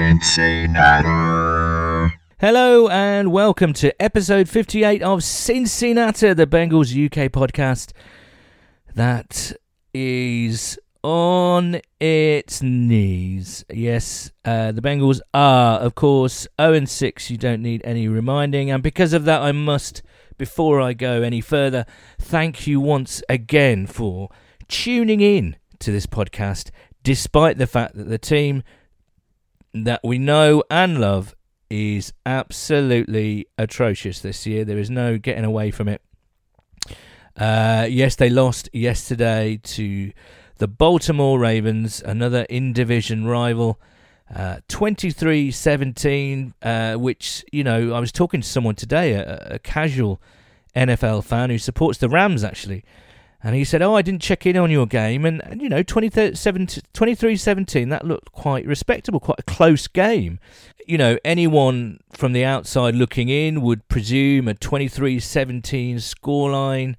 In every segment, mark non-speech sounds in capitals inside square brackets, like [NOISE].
Cincinnati. Hello and welcome to episode 58 of Cincinnati, the Bengals UK podcast that is on its knees. Yes, uh, the Bengals are, of course, 0 6. You don't need any reminding. And because of that, I must, before I go any further, thank you once again for tuning in to this podcast, despite the fact that the team that we know and love is absolutely atrocious this year. There is no getting away from it. Uh, yes, they lost yesterday to the Baltimore Ravens, another in division rival. Uh, 23 17, uh, which, you know, I was talking to someone today, a, a casual NFL fan who supports the Rams actually. And he said, Oh, I didn't check in on your game. And, and you know, 23 17, that looked quite respectable, quite a close game. You know, anyone from the outside looking in would presume a 23 17 scoreline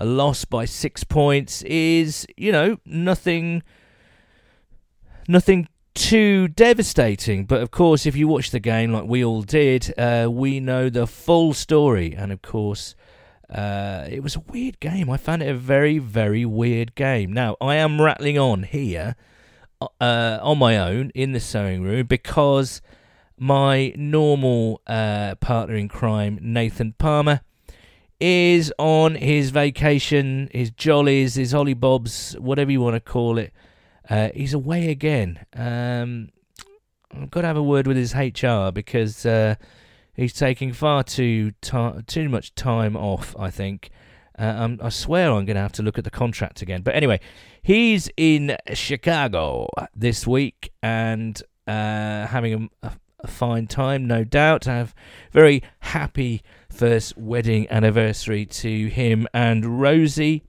a loss by six points is, you know, nothing, nothing too devastating. But of course, if you watch the game like we all did, uh, we know the full story. And of course, uh, it was a weird game. I found it a very, very weird game. Now, I am rattling on here uh, on my own in the sewing room because my normal uh, partner in crime, Nathan Palmer, is on his vacation, his jollies, his holly bobs, whatever you want to call it. Uh, he's away again. Um, I've got to have a word with his HR because uh, he's taking far too too much time off. I think. Uh, I swear I'm going to have to look at the contract again. But anyway, he's in Chicago this week and uh, having a, a, fine time, no doubt. Have very happy first wedding anniversary to him and Rosie.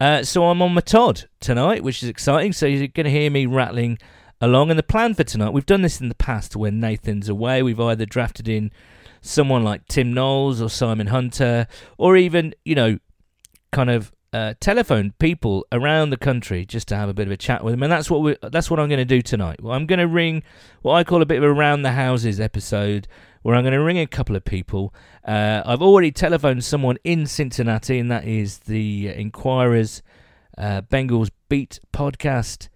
Uh, so I'm on my Todd tonight, which is exciting. So you're going to hear me rattling along. And the plan for tonight, we've done this in the past when Nathan's away. We've either drafted in someone like Tim Knowles or Simon Hunter, or even, you know, kind of uh, people around the country just to have a bit of a chat with them, and that's what we that's what I'm going to do tonight. Well, I'm going to ring what I call a bit of a round the houses episode, where I'm going to ring a couple of people. Uh, I've already telephoned someone in Cincinnati, and that is the Enquirer's uh, Bengals Beat podcast.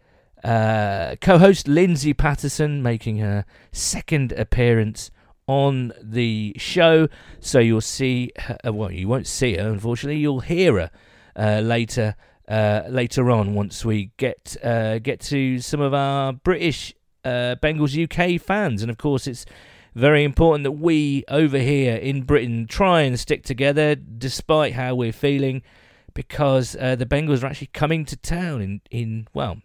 Uh, co-host Lindsay Patterson making her second appearance on the show, so you'll see. Her, uh, well, you won't see her, unfortunately. You'll hear her uh, later uh, later on once we get uh, get to some of our British uh, Bengals UK fans, and of course it's very important that we over here in Britain try and stick together despite how we're feeling, because uh, the Bengals are actually coming to town in in well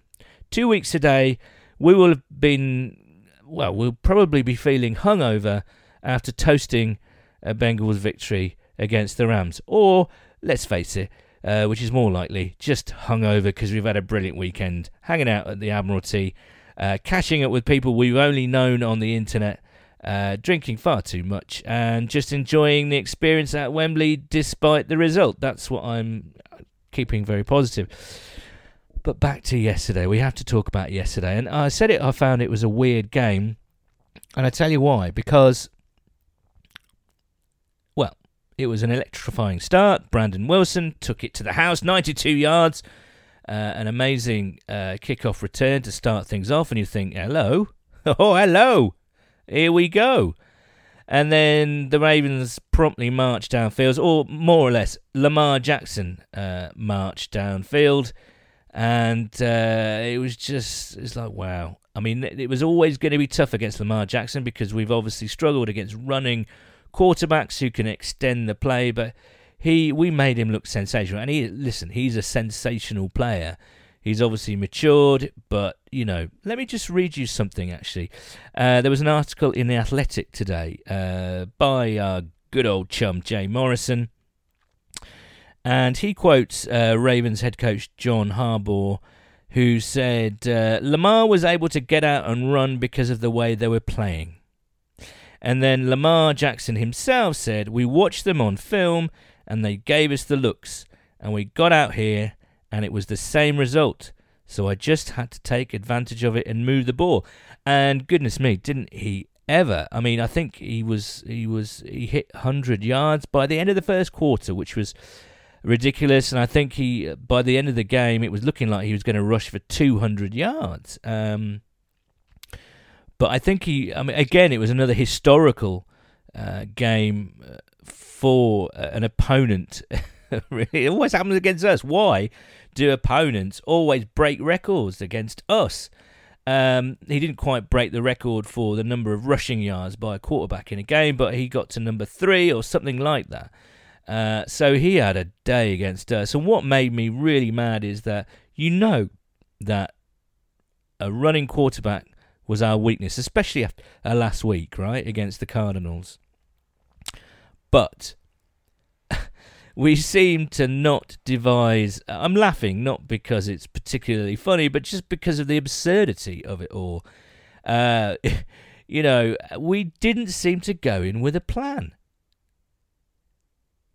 two weeks today. We will have been well, we'll probably be feeling hungover after toasting a Bengals victory against the Rams, or let's face it uh, which is more likely, just hungover because we've had a brilliant weekend hanging out at the Admiralty, uh, catching up with people we've only known on the internet, uh, drinking far too much, and just enjoying the experience at Wembley despite the result. That's what I'm keeping very positive. But back to yesterday, we have to talk about yesterday. And I said it, I found it was a weird game. And I tell you why. Because well, it was an electrifying start. Brandon Wilson took it to the house, 92 yards. Uh, an amazing uh, kickoff return to start things off, and you think, hello, [LAUGHS] oh, hello, here we go. And then the Ravens promptly marched downfield, or more or less, Lamar Jackson uh, marched downfield, and uh, it was just, it's like, wow. I mean, it was always going to be tough against Lamar Jackson because we've obviously struggled against running quarterbacks who can extend the play, but he we made him look sensational. And he listen, he's a sensational player. He's obviously matured, but you know, let me just read you something. Actually, uh, there was an article in the Athletic today uh, by our good old chum Jay Morrison, and he quotes uh, Ravens head coach John Harbaugh, who said uh, Lamar was able to get out and run because of the way they were playing. And then Lamar Jackson himself said, We watched them on film and they gave us the looks. And we got out here and it was the same result. So I just had to take advantage of it and move the ball. And goodness me, didn't he ever? I mean, I think he was he was he hit 100 yards by the end of the first quarter, which was ridiculous. And I think he by the end of the game, it was looking like he was going to rush for 200 yards. Um, but I think he, I mean, again, it was another historical uh, game uh, for uh, an opponent. [LAUGHS] it always happens against us. Why do opponents always break records against us? Um, he didn't quite break the record for the number of rushing yards by a quarterback in a game, but he got to number three or something like that. Uh, so he had a day against us. And what made me really mad is that you know that a running quarterback was our weakness, especially after uh, last week, right, against the Cardinals. But [LAUGHS] we seem to not devise. I'm laughing not because it's particularly funny, but just because of the absurdity of it all. Uh, [LAUGHS] you know, we didn't seem to go in with a plan.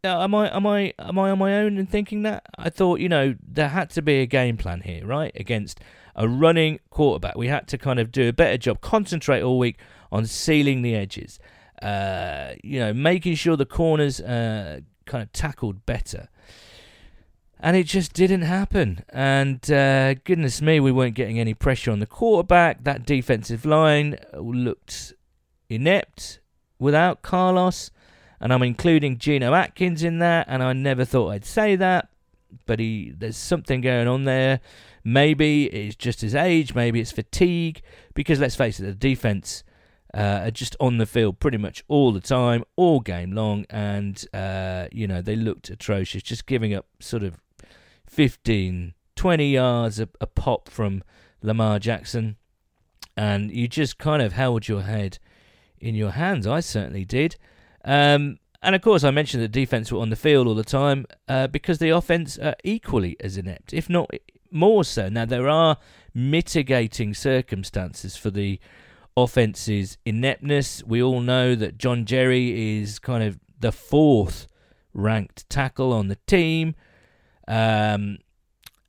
Now, am I am I am I on my own in thinking that? I thought, you know, there had to be a game plan here, right? Against a running quarterback, we had to kind of do a better job, concentrate all week on sealing the edges. Uh, you know, making sure the corners uh, kind of tackled better. And it just didn't happen. And uh, goodness me, we weren't getting any pressure on the quarterback. That defensive line looked inept without Carlos. And I'm including Geno Atkins in that. And I never thought I'd say that. But he, there's something going on there. Maybe it's just his age. Maybe it's fatigue. Because let's face it, the defense uh, are just on the field pretty much all the time, all game long, and uh, you know they looked atrocious, just giving up sort of 15, 20 yards a, a, pop from Lamar Jackson, and you just kind of held your head in your hands. I certainly did. Um, and of course, I mentioned the defense were on the field all the time uh, because the offense are equally as inept, if not more so. Now there are mitigating circumstances for the offense's ineptness. We all know that John Jerry is kind of the fourth ranked tackle on the team. Um,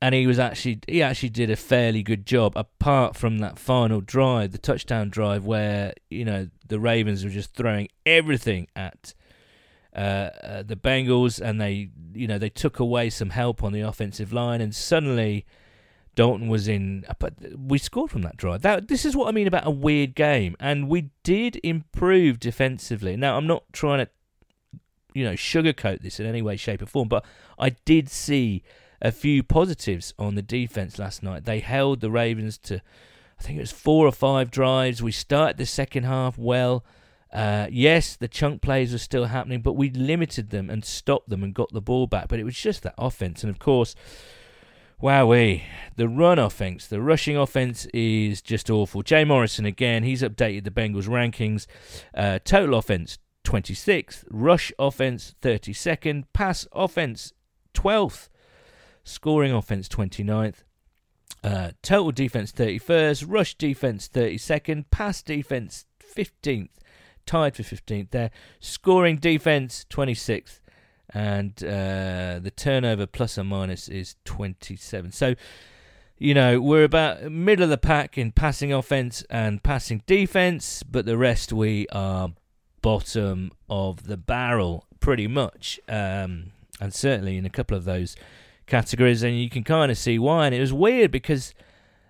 and he was actually he actually did a fairly good job apart from that final drive the touchdown drive where you know the ravens were just throwing everything at uh, uh, the bengals and they you know they took away some help on the offensive line and suddenly Dalton was in, we scored from that drive. That this is what I mean about a weird game, and we did improve defensively. Now I'm not trying to, you know, sugarcoat this in any way, shape, or form, but I did see a few positives on the defense last night. They held the Ravens to, I think it was four or five drives. We started the second half well. Uh, yes, the chunk plays were still happening, but we limited them and stopped them and got the ball back. But it was just that offense, and of course Wowee. The run offense, the rushing offense is just awful. Jay Morrison again, he's updated the Bengals rankings. Uh, total offense 26th, rush offense 32nd, pass offense 12th, scoring offense 29th. Uh, total defense 31st, rush defense 32nd, pass defense 15th, tied for 15th there. Scoring defense 26th, and uh, the turnover plus or minus is 27. So, you know, we're about middle of the pack in passing offense and passing defense, but the rest we are bottom of the barrel pretty much, um, and certainly in a couple of those categories, and you can kind of see why. And it was weird because.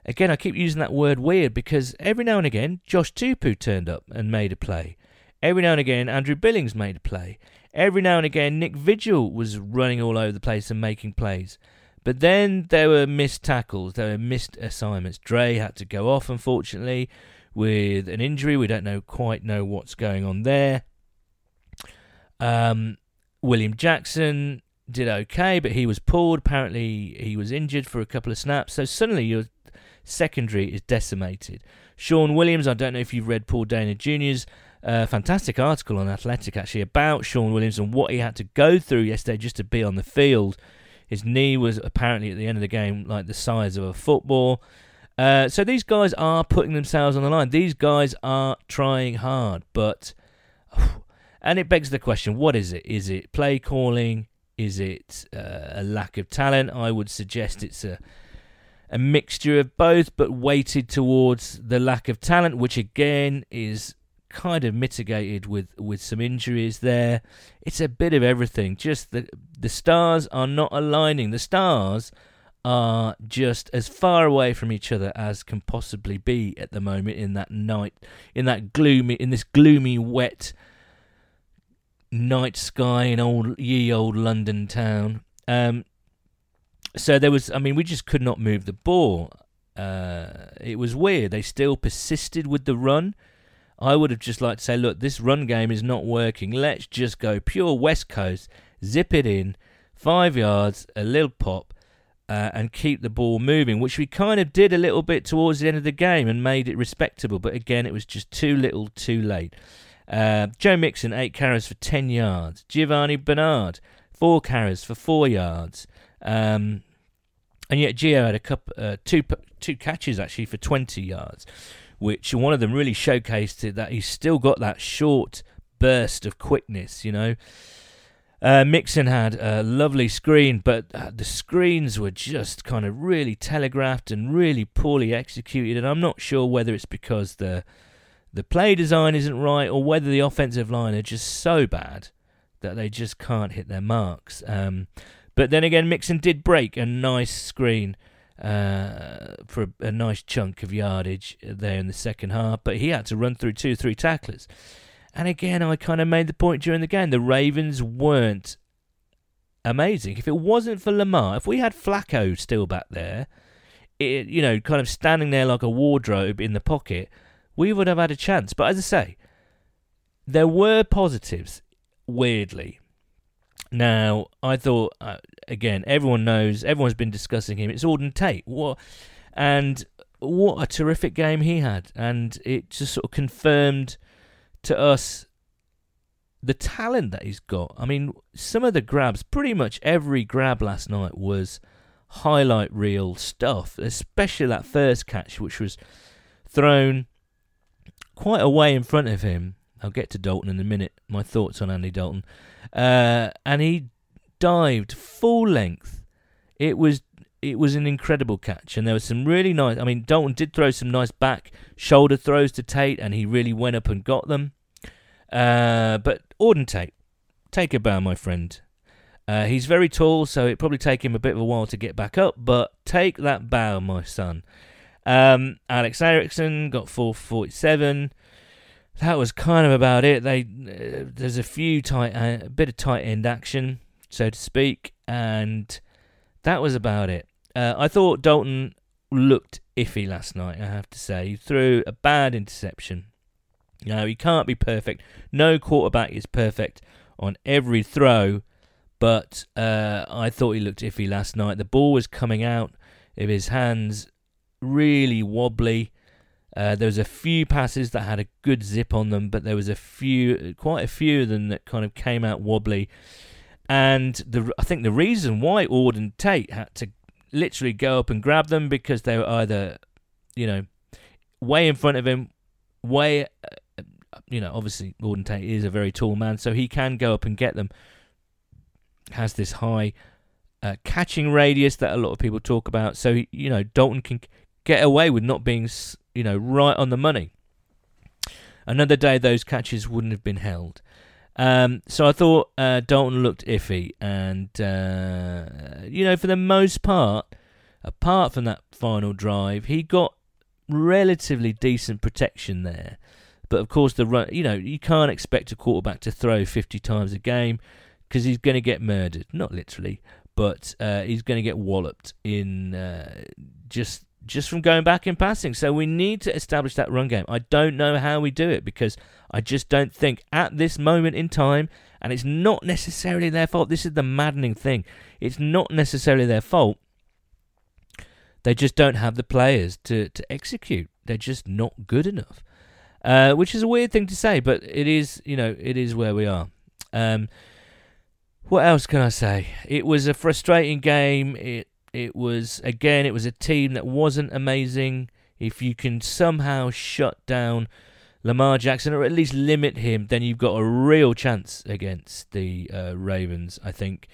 Again, I keep using that word weird because every now and again, Josh Tupou turned up and made a play. Every now and again, Andrew Billings made a play. Every now and again, Nick Vigil was running all over the place and making plays. But then there were missed tackles, there were missed assignments. Dre had to go off, unfortunately, with an injury. We don't know quite know what's going on there. Um, William Jackson did okay, but he was pulled. Apparently, he was injured for a couple of snaps. So suddenly, your secondary is decimated. Shawn Williams, I don't know if you've read Paul Dehner Jr.'s a fantastic article on Athletic actually about Shawn Williams and what he had to go through yesterday just to be on the field. His knee was apparently at the end of the game like the size of a football. Uh, so these guys are putting themselves on the line. These guys are trying hard, but [SIGHS] and it begs the question: What is it? Is it play calling? Is it uh, a lack of talent? I would suggest it's a a mixture of both, but weighted towards the lack of talent, which again is kind of mitigated with with some injuries there. It's a bit of everything. Just the the stars are not aligning. The stars are just as far away from each other as can possibly be at the moment in that night in that gloomy in this gloomy wet night sky in old ye old London town. Um, so there was, I mean, we just could not move the ball. Uh, it was weird. They still persisted with the run. I would have just liked to say, look, this run game is not working. Let's just go pure West Coast, zip it in, five yards, a little pop, uh, and keep the ball moving, which we kind of did a little bit towards the end of the game and made it respectable. But again, it was just too little, too late. Uh, Joe Mixon, eight carries for 10 yards. Giovanni Bernard, four carries for four yards. Um, and yet Gio had a couple, uh, two two catches actually for 20 yards, which one of them really showcased that he's still got that short burst of quickness. You know, uh, Mixon had a lovely screen, but uh, the screens were just kind of really telegraphed and really poorly executed. And I'm not sure whether it's because the the play design isn't right or whether the offensive line are just so bad that they just can't hit their marks. Um, but then again, Mixon did break a nice screen uh, for a, a, nice chunk of yardage there in the second half, but he had to run through two, three tacklers. And again, I kind of made the point during the game the Ravens weren't amazing. If it wasn't for Lamar, if we had Flacco still back there, it, you know, kind of standing there like a wardrobe in the pocket, we would have had a chance. But as I say, there were positives, weirdly. Now, I thought, uh, again, everyone knows, everyone's been discussing him. It's Auden Tate. What, and what a terrific game he had. And it just sort of confirmed to us the talent that he's got. I mean, some of the grabs, pretty much every grab last night was highlight reel stuff, especially that first catch, which was thrown quite a way in front of him. I'll get to Dalton in a minute. My thoughts on Andy Dalton, uh, and he dived full length. It was it was an incredible catch, and there was some really nice. I mean, Dalton did throw some nice back shoulder throws to Tate, and he really went up and got them. Uh, but Auden Tate, take a bow, my friend. Uh, he's very tall, so it probably take him a bit of a while to get back up. But take that bow, my son. Um, Alex Erickson got 447. That was kind of about it. They uh, there's a few tight, uh, a bit of tight end action, so to speak, and that was about it. Uh, I thought Dalton looked iffy last night. I have to say, he threw a bad interception. You he can't be perfect. No quarterback is perfect on every throw, but uh, I thought he looked iffy last night. The ball was coming out of his hands really wobbly. Uh, there was a few passes that had a good zip on them, but there was a few, quite a few of them that kind of came out wobbly. And the I think the reason why Auden Tate had to literally go up and grab them because they were either, you know, way in front of him, way, uh, you know, obviously Auden Tate is a very tall man, so he can go up and get them. Has this high uh, catching radius that a lot of people talk about, so you know Dalton can get away with not being, you know, right on the money. Another day, those catches wouldn't have been held. Um, so I thought uh, Dalton looked iffy, and uh, you know, for the most part, apart from that final drive, he got relatively decent protection there. But of course, the run, you know, you can't expect a quarterback to throw 50 times a game because he's going to get murdered. Not literally, but uh, he's going to get walloped in uh, just just from going back and passing. So we need to establish that run game. I don't know how we do it because I just don't think at this moment in time, and it's not necessarily their fault. This is the maddening thing. It's not necessarily their fault. They just don't have the players to, to execute. They're just not good enough. Uh, which is a weird thing to say, but it is, you know, it is where we are. Um, what else can I say? It was a frustrating game. It it was again, it was a team that wasn't amazing. If you can somehow shut down Lamar Jackson or at least limit him, then you've got a real chance against the uh, Ravens. I think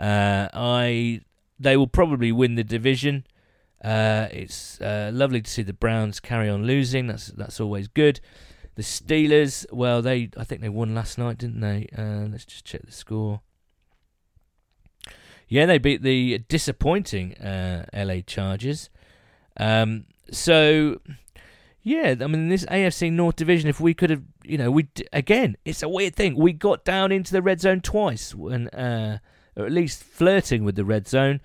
uh, I they will probably win the division. Uh, it's uh, lovely to see the Browns carry on losing. That's that's always good. The Steelers, well, they I think they won last night, didn't they? Uh, let's just check the score. Yeah, they beat the disappointing uh, LA Chargers. Um, so, yeah, I mean, this AFC North division, if we could have, you know, we again, it's a weird thing. We got down into the red zone twice, and uh, or at least flirting with the red zone.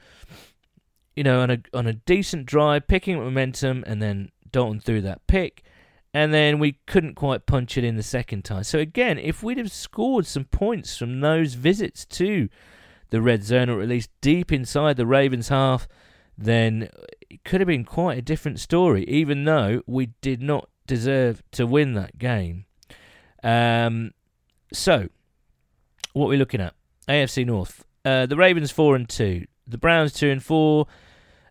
You know, on a on a decent drive, picking up momentum, and then Dalton threw that pick, and then we couldn't quite punch it in the second time. So again, if we'd have scored some points from those visits to the red zone, or at least deep inside the Ravens' half, then it could have been quite a different story, even though we did not deserve to win that game. Um, so, what are we looking at? AFC North. Uh, the Ravens four and two. The Browns two and four.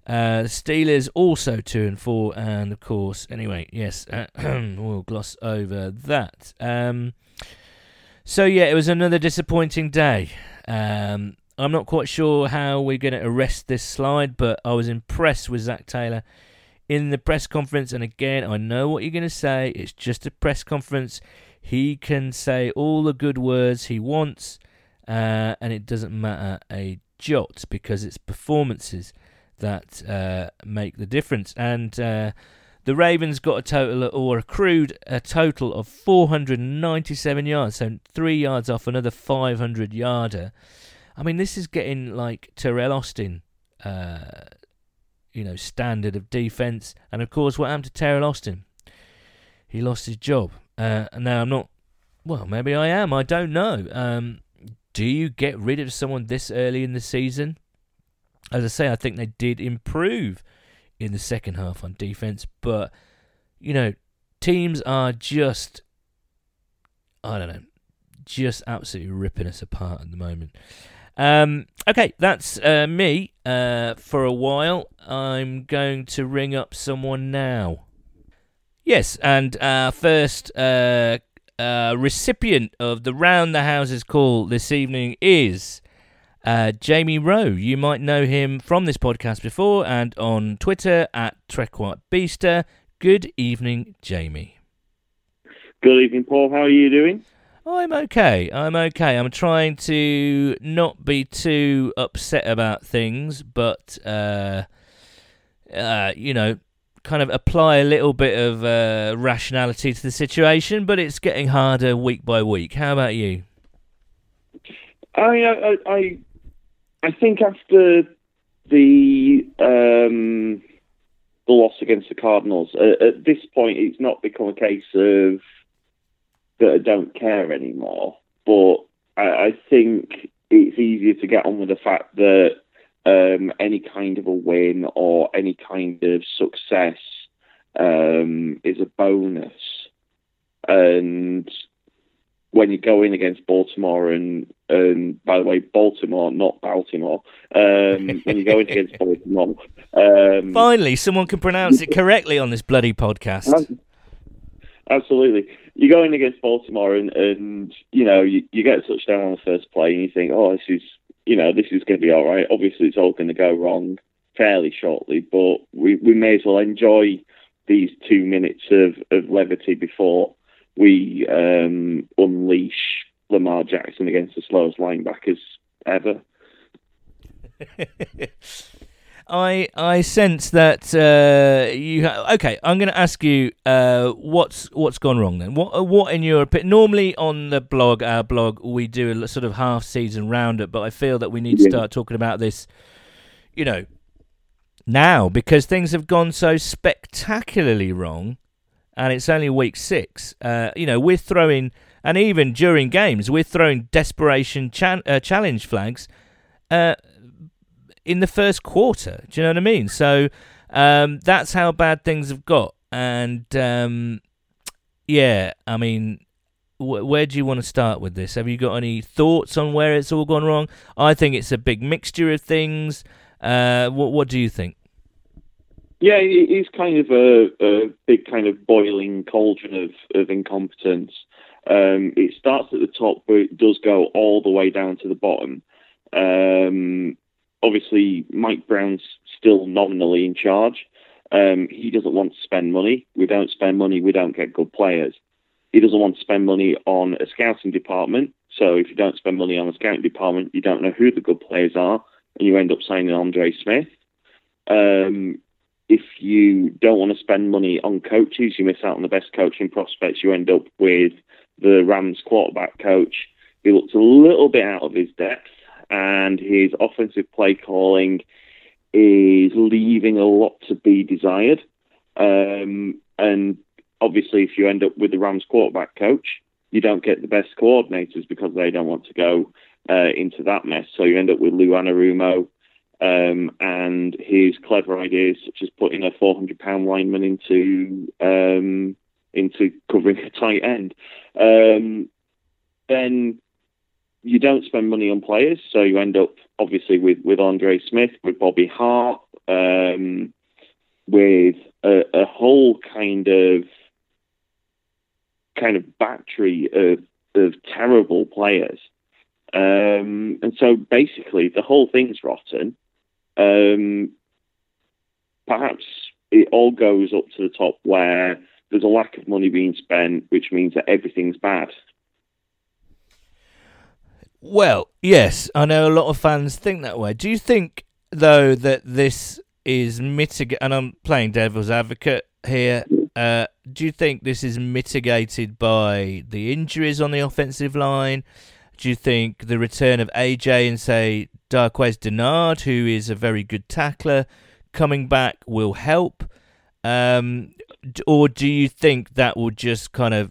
Uh, the Steelers also two and four, and of course, anyway, yes, [CLEARS THROAT] we'll gloss over that. Um, so yeah, it was another disappointing day. Um, I'm not quite sure how we're going to arrest this slide, but I was impressed with Zac Taylor in the press conference. And again, I know what you're going to say. It's just a press conference. He can say all the good words he wants, uh, and it doesn't matter a jot because it's performances that uh, make the difference. And uh, the Ravens got a total or accrued a total of 497 yards, so three yards off another 500 yarder. I mean, this is getting like Teryl Austin, uh, you know, standard of defense. And of course, what happened to Teryl Austin? He lost his job. Uh, and now I'm not. Well, maybe I am. I don't know. Um, do you get rid of someone this early in the season? As I say, I think they did improve in the second half on defense, but you know, teams are just I don't know, just absolutely ripping us apart at the moment. Um, okay, that's uh, me uh, for a while. I'm going to ring up someone now. Yes, and our first uh, uh recipient of the Round the Houses call this evening is uh, Jamie Rowe. You might know him from this podcast before and on Twitter at Trequart Beaster. Good evening, Jamie. Good evening, Paul. How are you doing? I'm okay. I'm okay. I'm trying to not be too upset about things, but uh, uh, you know, kind of apply a little bit of uh, rationality to the situation. But it's getting harder week by week. How about you? I I I, I think after the um, the loss against the Cardinals, at this point, it's not become a case of that I don't care anymore. But I, I think it's easier to get on with the fact that um, any kind of a win or any kind of success um, is a bonus. And when you go in against Baltimore and and by the way, Baltimore, not Baltimore. Um, when you go in against [LAUGHS] Baltimore, um, finally someone can pronounce it correctly on this bloody podcast. Absolutely you're going against Baltimore and, and you know, you, you get a touchdown on the first play and you think, oh, this is, you know, this is going to be all right. Obviously, it's all going to go wrong fairly shortly, but we, we may as well enjoy these two minutes of, of levity before we um, unleash Lamar Jackson against the slowest linebackers ever. [LAUGHS] I I sense that uh, you ha- okay. I'm going to ask you uh, what's what's gone wrong then. What uh, what in your opinion? Normally on the blog, our blog, we do a sort of half season roundup, but I feel that we need to start talking about this. You know, now because things have gone so spectacularly wrong, and it's only week six. Uh, you know, we're throwing, and even during games, we're throwing desperation cha- uh, challenge flags. In the first quarter. Do you know what I mean? So um, that's how bad things have got. And um, yeah, I mean, wh- where do you want to start with this? Have you got any thoughts on where it's all gone wrong? I think it's a big mixture of things. Uh, what What do you think? Yeah, it is kind of a, a big kind of boiling cauldron of, of incompetence. Um, it starts at the top, but it does go all the way down to the bottom. Um, obviously Mike Brown's still nominally in charge. Um, he doesn't want to spend money. We don't spend money, we don't get good players. He doesn't want to spend money on a scouting department. So if you don't spend money on a scouting department, you don't know who the good players are, and you end up signing Andre Smith. Um, if you don't want to spend money on coaches, you miss out on the best coaching prospects. You end up with the Rams quarterback coach. He looks a little bit out of his depth, and his offensive play calling is leaving a lot to be desired. Um, and obviously, if you end up with the Rams quarterback coach, you don't get the best coordinators because they don't want to go uh, into that mess. So you end up with Lou Anarumo um, and his clever ideas, such as putting a 400 pound lineman into um, into covering a tight end. Um, then you don't spend money on players, so you end up obviously with with Andre Smith, with Bobby Hart, um, with a, a, whole kind of kind of battery of of terrible players. Um, and so basically, the whole thing's rotten. Um, perhaps it all goes up to the top where there's a lack of money being spent, which means that everything's bad. Well, yes, I know a lot of fans think that way. Do you think, though, that this is mitigated? And I'm playing devil's advocate here. Uh, do you think this is mitigated by the injuries on the offensive line? Do you think the return of AJ and say Darqueze Dennard, who is a very good tackler, coming back will help? Um, or do you think that will just kind of,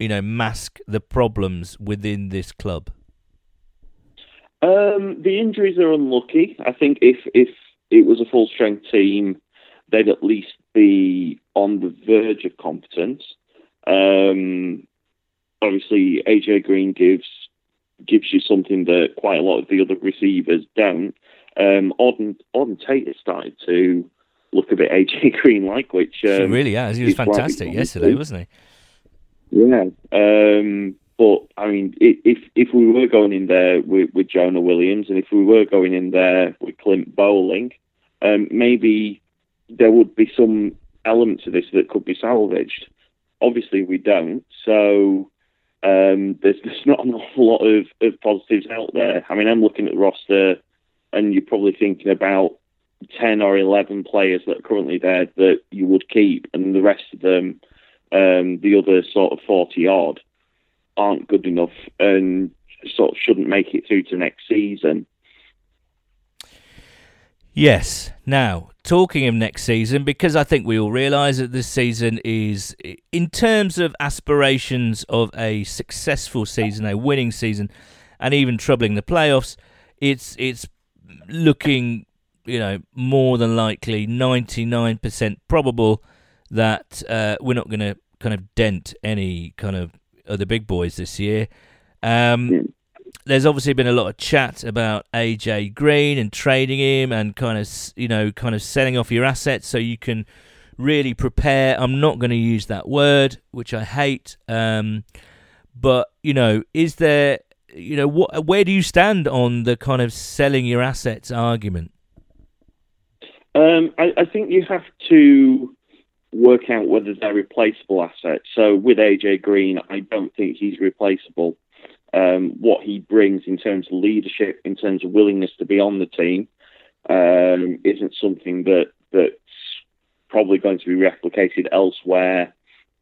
you know, mask the problems within this club? Um, the injuries are unlucky. I think if if it was a full strength team, they'd at least be on the verge of competence. Um, obviously, AJ Green gives gives you something that quite a lot of the other receivers don't. Um, Auden, Auden Tate has started to look a bit [LAUGHS] AJ Green like, which um, he really has. He was fantastic yesterday, wasn't he? Yeah. Um, but I mean, if if we were going in there with, with Jonah Williams, and if we were going in there with Clint Boling, um, maybe there would be some element to this that could be salvaged. Obviously, we don't. So um, there's [LAUGHS] there's not an awful lot of, of positives out there. I mean, I'm looking at the roster, and you're probably thinking about ten or eleven players that are currently there that you would keep, and the rest of them, um, the other sort of forty odd, aren't good enough and sort of shouldn't make it through to next season. Yes. Now, talking of next season, because I think we all realise that this season is, in terms of aspirations of a successful season, a winning season, and even troubling the playoffs, it's it's looking, you know, more than likely, ninety nine percent probable that uh, we're not going to kind of dent any kind of other big boys this year. Um, hmm there's obviously been a lot of chat about AJ Green and trading him and kind of you know kind of selling off your assets so you can really prepare. I'm not going to use that word, which I hate. Um, but you know, is there you know what? Where do you stand on the kind of selling your assets argument? Um, I, I think you have to work out whether they're replaceable assets. So with AJ Green, I don't think he's replaceable um, what he brings in terms of leadership, in terms of willingness to be on the team, um, isn't something that that's probably going to be replicated elsewhere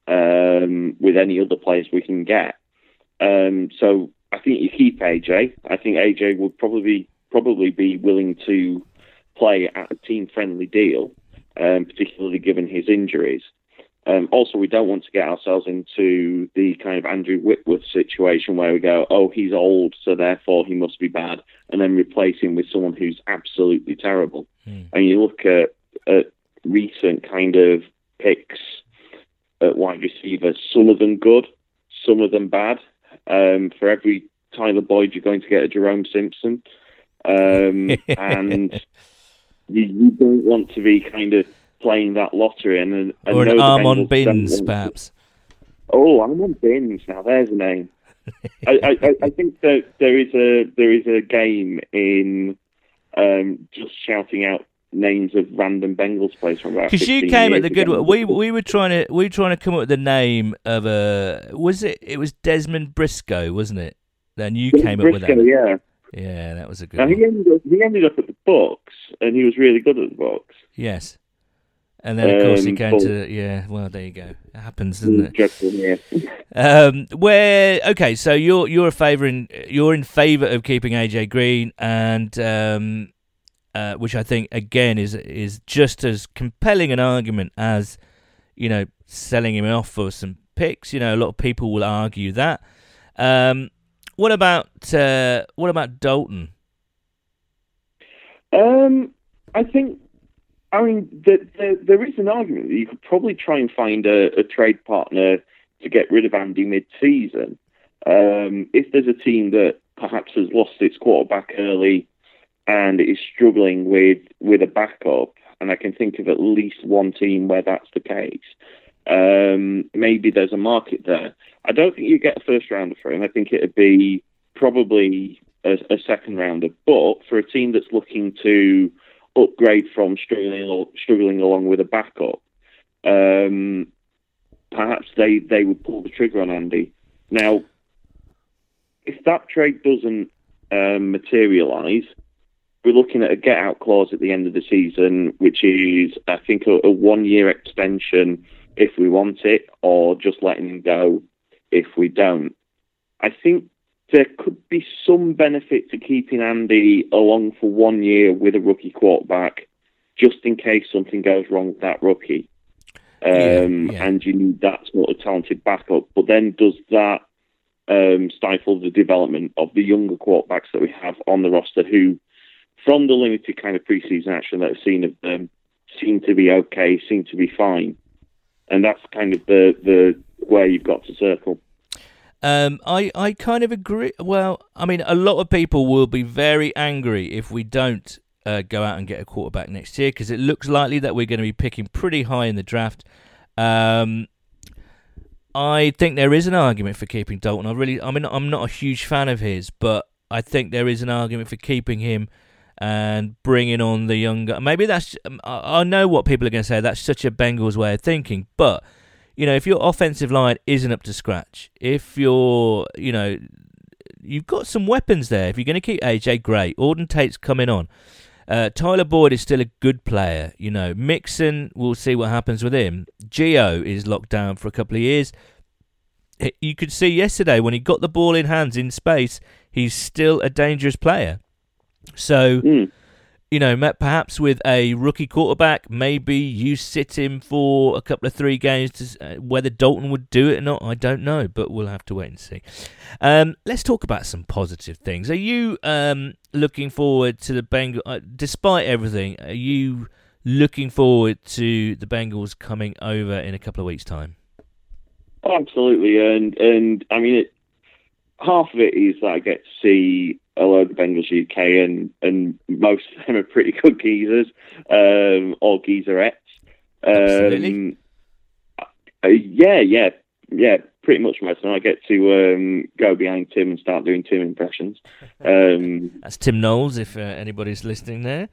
um, with any other players we can get. Um, so I think you keep AJ. I think AJ would probably probably be willing to play at a team friendly deal, um, particularly given his injuries. Um, also, we don't want to get ourselves into the kind of Andrew Whitworth situation where we go, oh, he's old, so therefore he must be bad, and then replace him with someone who's absolutely terrible. Mm. And you look at, at recent kind of picks at wide receivers, some of them good, some of them bad. Um, for every Tyler Boyd, you're going to get a Jerome Simpson. Um, [LAUGHS] and you, you don't want to be kind of playing that lottery and, and or an Armon Binns, perhaps. Oh, I'm Armon Binns Now there's a name. [LAUGHS] I, I, I think that there is a there is a game in um, just shouting out names of random Bengals players from about. Because you 15 came at the good one. We we were trying to we were trying to come up with the name of a was it it was Dezmon Briscoe wasn't it? Then you came up with Briscoe, that. yeah. Yeah, that was a good Now, he ended up he ended up at the Bucs, and he was really good at the Bucs. Yes. And then of course he Um, came but- to yeah. Well, there you go. It happens, doesn't it? Yeah. [LAUGHS] Um, where okay, so you're you're a favor in you're in favour of keeping AJ Green, and um, uh, which I think again is is just as compelling an argument as you know selling him off for some picks. You know, a lot of people will argue that. Um, what about uh, what about Dalton? Um, I think, I mean, the, the, there is an argument that you could probably try and find a, a trade partner to get rid of Andy mid-season. Um, if there's a team that perhaps has lost its quarterback early and is struggling with with a backup, and I can think of at least one team where that's the case. Um, maybe there's a market there. I don't think you get a first rounder for him. I think it'd be probably a, a second rounder. But for a team that's looking to upgrade from struggling struggling along with a backup, um, perhaps they they would pull the trigger on Andy. Now, if that trade doesn't um, materialise, we're looking at a get out clause at the end of the season, which is I think a, a one year extension if we want it, or just letting him go if we don't. I think there could be some benefit to keeping Andy along for one year with a rookie quarterback, just in case something goes wrong with that rookie. Yeah, Um, yeah. And you need that sort of talented backup. But then does that um, stifle the development of the younger quarterbacks that we have on the roster who, from the limited kind of preseason action that I've seen of them, seem to be okay, seem to be fine. And that's kind of the, the where you've got to circle. Um, I, I kind of agree. Well, I mean, a lot of people will be very angry if we don't uh, go out and get a quarterback next year because it looks likely that we're going to be picking pretty high in the draft. Um, I think there is an argument for keeping Dalton. I really, I mean, I'm not a huge fan of his, but I think there is an argument for keeping him and bringing on the younger. Maybe that's. um, I know what people are going to say. That's such a Bengals way of thinking, but you know, if your offensive line isn't up to scratch, if you're, you know, you've got some weapons there. If you're going to keep AJ, great. Auden Tate's coming on. Uh, Tyler Boyd is still a good player. You know, Mixon, we'll see what happens with him. Gio is locked down for a couple of years. You could see yesterday when he got the ball in hands in space, he's still a dangerous player. So, Mm. you know, perhaps with a rookie quarterback, maybe you sit him for a couple of three games. To, uh, whether Dalton would do it or not, I don't know, but we'll have to wait and see. Um, let's talk about some positive things. Are you um, looking forward to the Bengals? Uh, despite everything, are you looking forward to the Bengals coming over in a couple of weeks' time? Absolutely, and and I mean, it, half of it is that I get to see a load of Bengals UK, and and most of them are pretty good geezers, um, or geezerettes. Absolutely. Um, uh, yeah, yeah, yeah, pretty much most them. I get to um, go behind Tim and start doing Tim impressions. Um, [LAUGHS] That's Tim Knowles, if uh, anybody's listening there.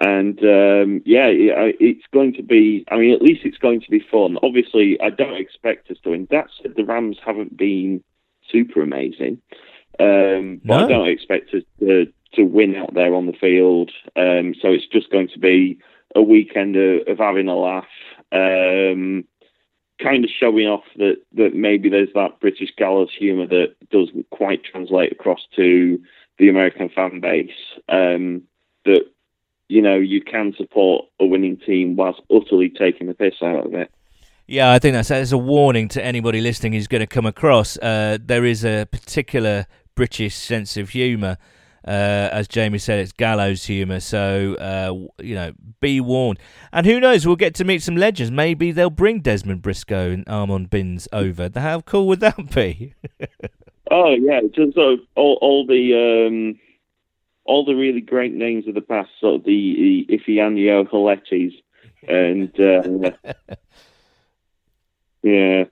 And um, yeah, it's going to be. I mean, at least it's going to be fun. Obviously, I don't expect us to win. That said, the Rams haven't been super amazing, um, but No. I don't expect us to to win out there on the field. Um, so it's just going to be a weekend of, of having a laugh, um, kind of showing off that that maybe there's that British gallows humour that doesn't quite translate across to the American fan base. Um, that you know, you can support a winning team whilst utterly taking the piss out of it. Yeah, I think that's, that's a warning to anybody listening who's going to come across. Uh, there is a particular British sense of humour. Uh, as Jamie said, it's gallows humour. So, uh, you know, be warned. And who knows, we'll get to meet some legends. Maybe they'll bring Dezmon Briscoe and Armon Binns over. How cool would that be? [LAUGHS] Oh yeah, just sort of all, all the um, all the really great names of the past, sort of the, the Ifianio Haletis, and uh, [LAUGHS] yeah,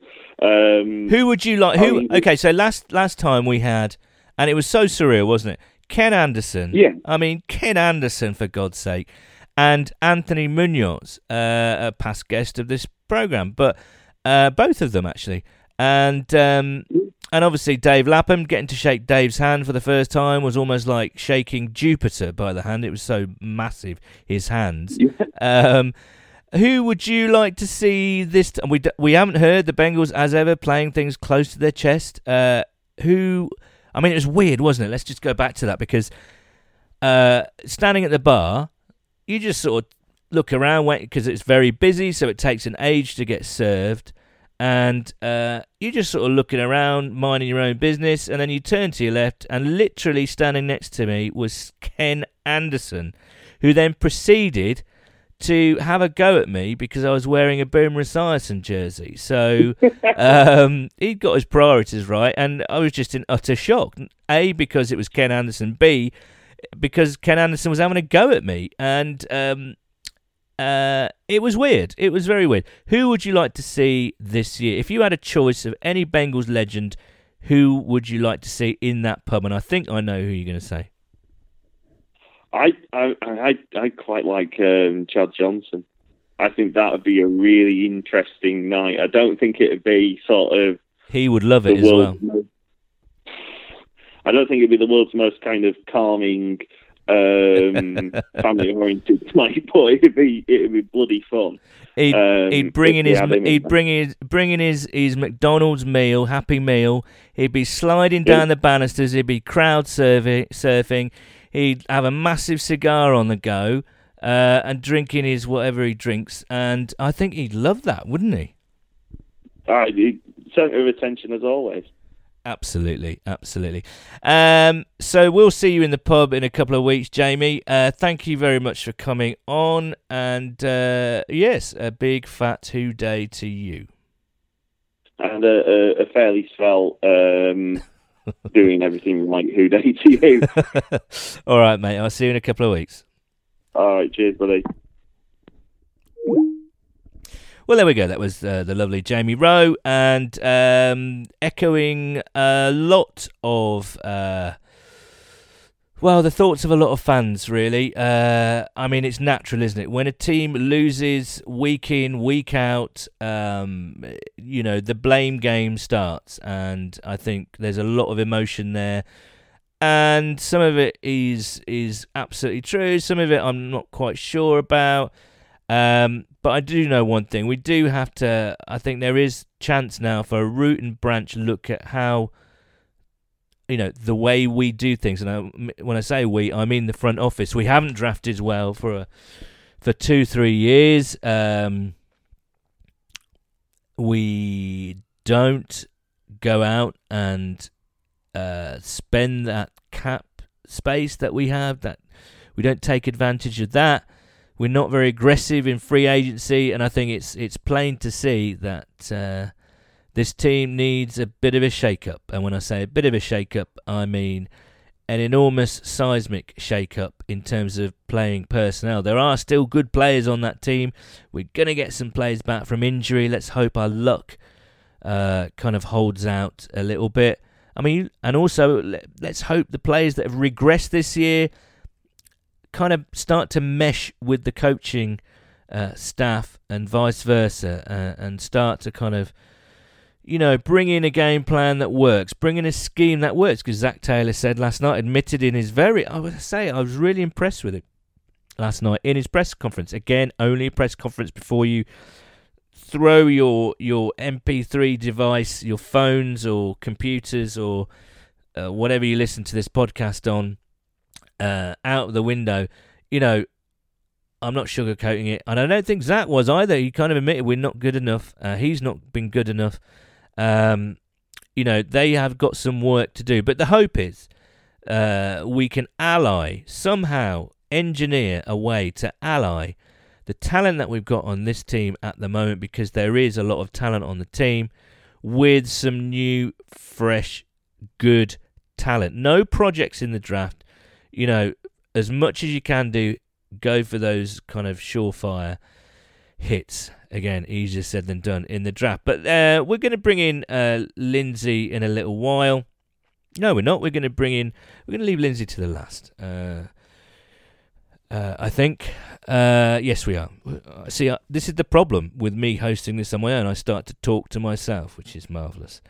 um, who would you like? Who? Okay, so last last time we had, and it was so surreal, wasn't it? Ken Anderson. Yeah. I mean, Ken Anderson, for God's sake. And Anthony Munoz, uh, a past guest of this program, but uh, both of them actually. And um, and obviously Dave Lapham getting to shake Dave's hand for the first time was almost like shaking Jupiter by the hand. It was so massive his hands. Um, who would you like to see this? T- we d- we haven't heard the Bengals as ever playing things close to their chest. Uh, who? I mean, it was weird, wasn't it? Let's just go back to that because uh, standing at the bar, you just sort of look around because it's very busy, so it takes an age to get served. And uh, you're just sort of looking around, minding your own business, and then you turn to your left, and literally standing next to me was Ken Anderson, who then proceeded to have a go at me because I was wearing a Boomer Esiason jersey. So [LAUGHS] um, he'd got his priorities right, and I was just in utter shock. A, because it was Ken Anderson. B, because Ken Anderson was having a go at me. And um, uh, it was weird. It was very weird. Who would you like to see this year? If you had a choice of any Bengals legend, who would you like to see in that pub? And I think I know who you're going to say. I I I, I quite like um, Chad Johnson. I think that would be a really interesting night. I don't think it would be sort of He would love it as well. most, I don't think it'd be the world's most kind of calming, um, [LAUGHS] family-oriented night, but it'd be it'd be bloody fun. He'd, Um, he'd bring in his he'd bring his bring in his his McDonald's meal, Happy Meal. He'd be sliding Yeah. down the banisters. He'd be crowd surfing. surfing. He'd have a massive cigar on the go uh, and drinking his whatever he drinks. And I think he'd love that, wouldn't he? Uh, he- centre of attention as always. Absolutely, absolutely. Um, so we'll see you in the pub in a couple of weeks, Jamie. Uh, thank you very much for coming on, and uh, yes, a big fat two day to you. and a, a, a fairly swell um, doing everything like Who Dey [LAUGHS] to you. [LAUGHS] All right, mate. I'll see you in a couple of weeks. All right, cheers, buddy. Well, there we go. That was uh, the lovely Jamie Rowe, and um, echoing a lot of, uh, well, the thoughts of a lot of fans. Really, uh, I mean, it's natural, isn't it? When a team loses week in, week out, um, you know, the blame game starts, and I think there's a lot of emotion there. And some of it is is absolutely true. Some of it I'm not quite sure about. Um, but I do know one thing. We do have to. I think there is chance now for a root and branch look at how, you know, the way we do things. And I, when I say we, I mean the front office. We haven't drafted well for a, for two, three years. Um, we don't go out and uh, spend that cap space that we have. That we don't take advantage of that. We're not very aggressive in free agency, and I think it's it's plain to see that uh, this team needs a bit of a shake-up. And when I say a bit of a shake-up, I mean an enormous seismic shake-up in terms of playing personnel. There are still good players on that team. We're gonna get some players back from injury. Let's hope our luck uh, kind of holds out a little bit. I mean, and also let- let's hope the players that have regressed this year kind of start to mesh with the coaching uh, staff and vice versa, uh, and start to kind of, you know, bring in a game plan that works, bring in a scheme that works. Because Zac Taylor said last night, admitted in his very, I would say, I was really impressed with it last night in his press conference. Again, only a press conference before you throw your your MP3 device, your phones or computers or uh, whatever you listen to this podcast on, uh, out the window. You know, I'm not sugarcoating it, and I don't think Zac was either. He kind of admitted we're not good enough. Uh, he's not been good enough. Um, you know, they have got some work to do, but the hope is uh, we can ally somehow, engineer a way to ally the talent that we've got on this team at the moment, because there is a lot of talent on the team, with some new, fresh, good talent. No projects in the draft. You know, as much as you can do, go for those kind of surefire hits. Again, easier said than done in the draft. But uh, we're going to bring in uh, Lindsay in a little while. No, we're not. We're going to bring in. We're going to leave Lindsay to the last. Uh, uh, I think. Uh, yes, we are. See, uh, this is the problem with me hosting this on my own. I start to talk to myself, which is marvelous,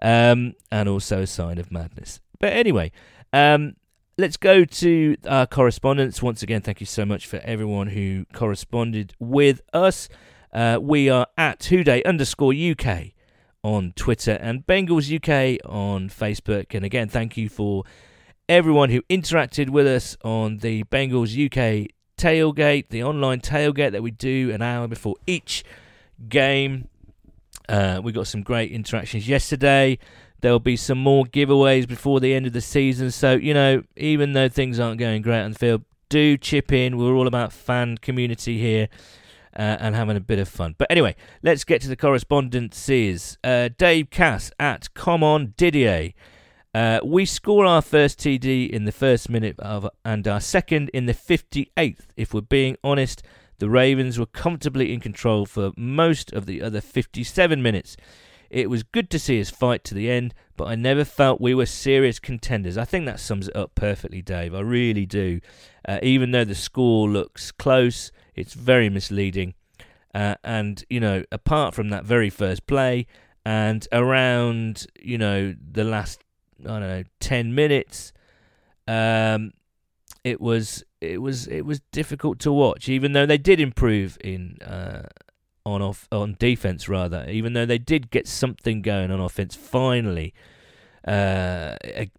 um, and also a sign of madness. But anyway, um, let's go to our correspondence. Once again, thank you so much for everyone who corresponded with us. Uh, we are at WhoDey underscore UK on Twitter and Bengals UK on Facebook. And again, thank you for everyone who interacted with us on the Bengals UK tailgate, the online tailgate that we do an hour before each game. Uh, we got some great interactions yesterday. There'll be some more giveaways before the end of the season. So, you know, even though things aren't going great on the field, do chip in. We're all about fan community here uh, and having a bit of fun. But anyway, let's get to the correspondences. Uh, Dave Cass at Come On Didier. Uh, we score our first TD in the first minute of, and our second in the 58th. If we're being honest, the Ravens were comfortably in control for most of the other 57 minutes. It was good to see us fight to the end, but I never felt we were serious contenders. I think that sums it up perfectly, Dave. I really do. Uh, even though the score looks close, it's very misleading. Uh, and, you know, apart from that very first play and around, you know, the last, I don't know, 10 minutes, um, it was it was it was difficult to watch even though they did improve in uh, on off on defense rather even though they did get something going on offense finally uh,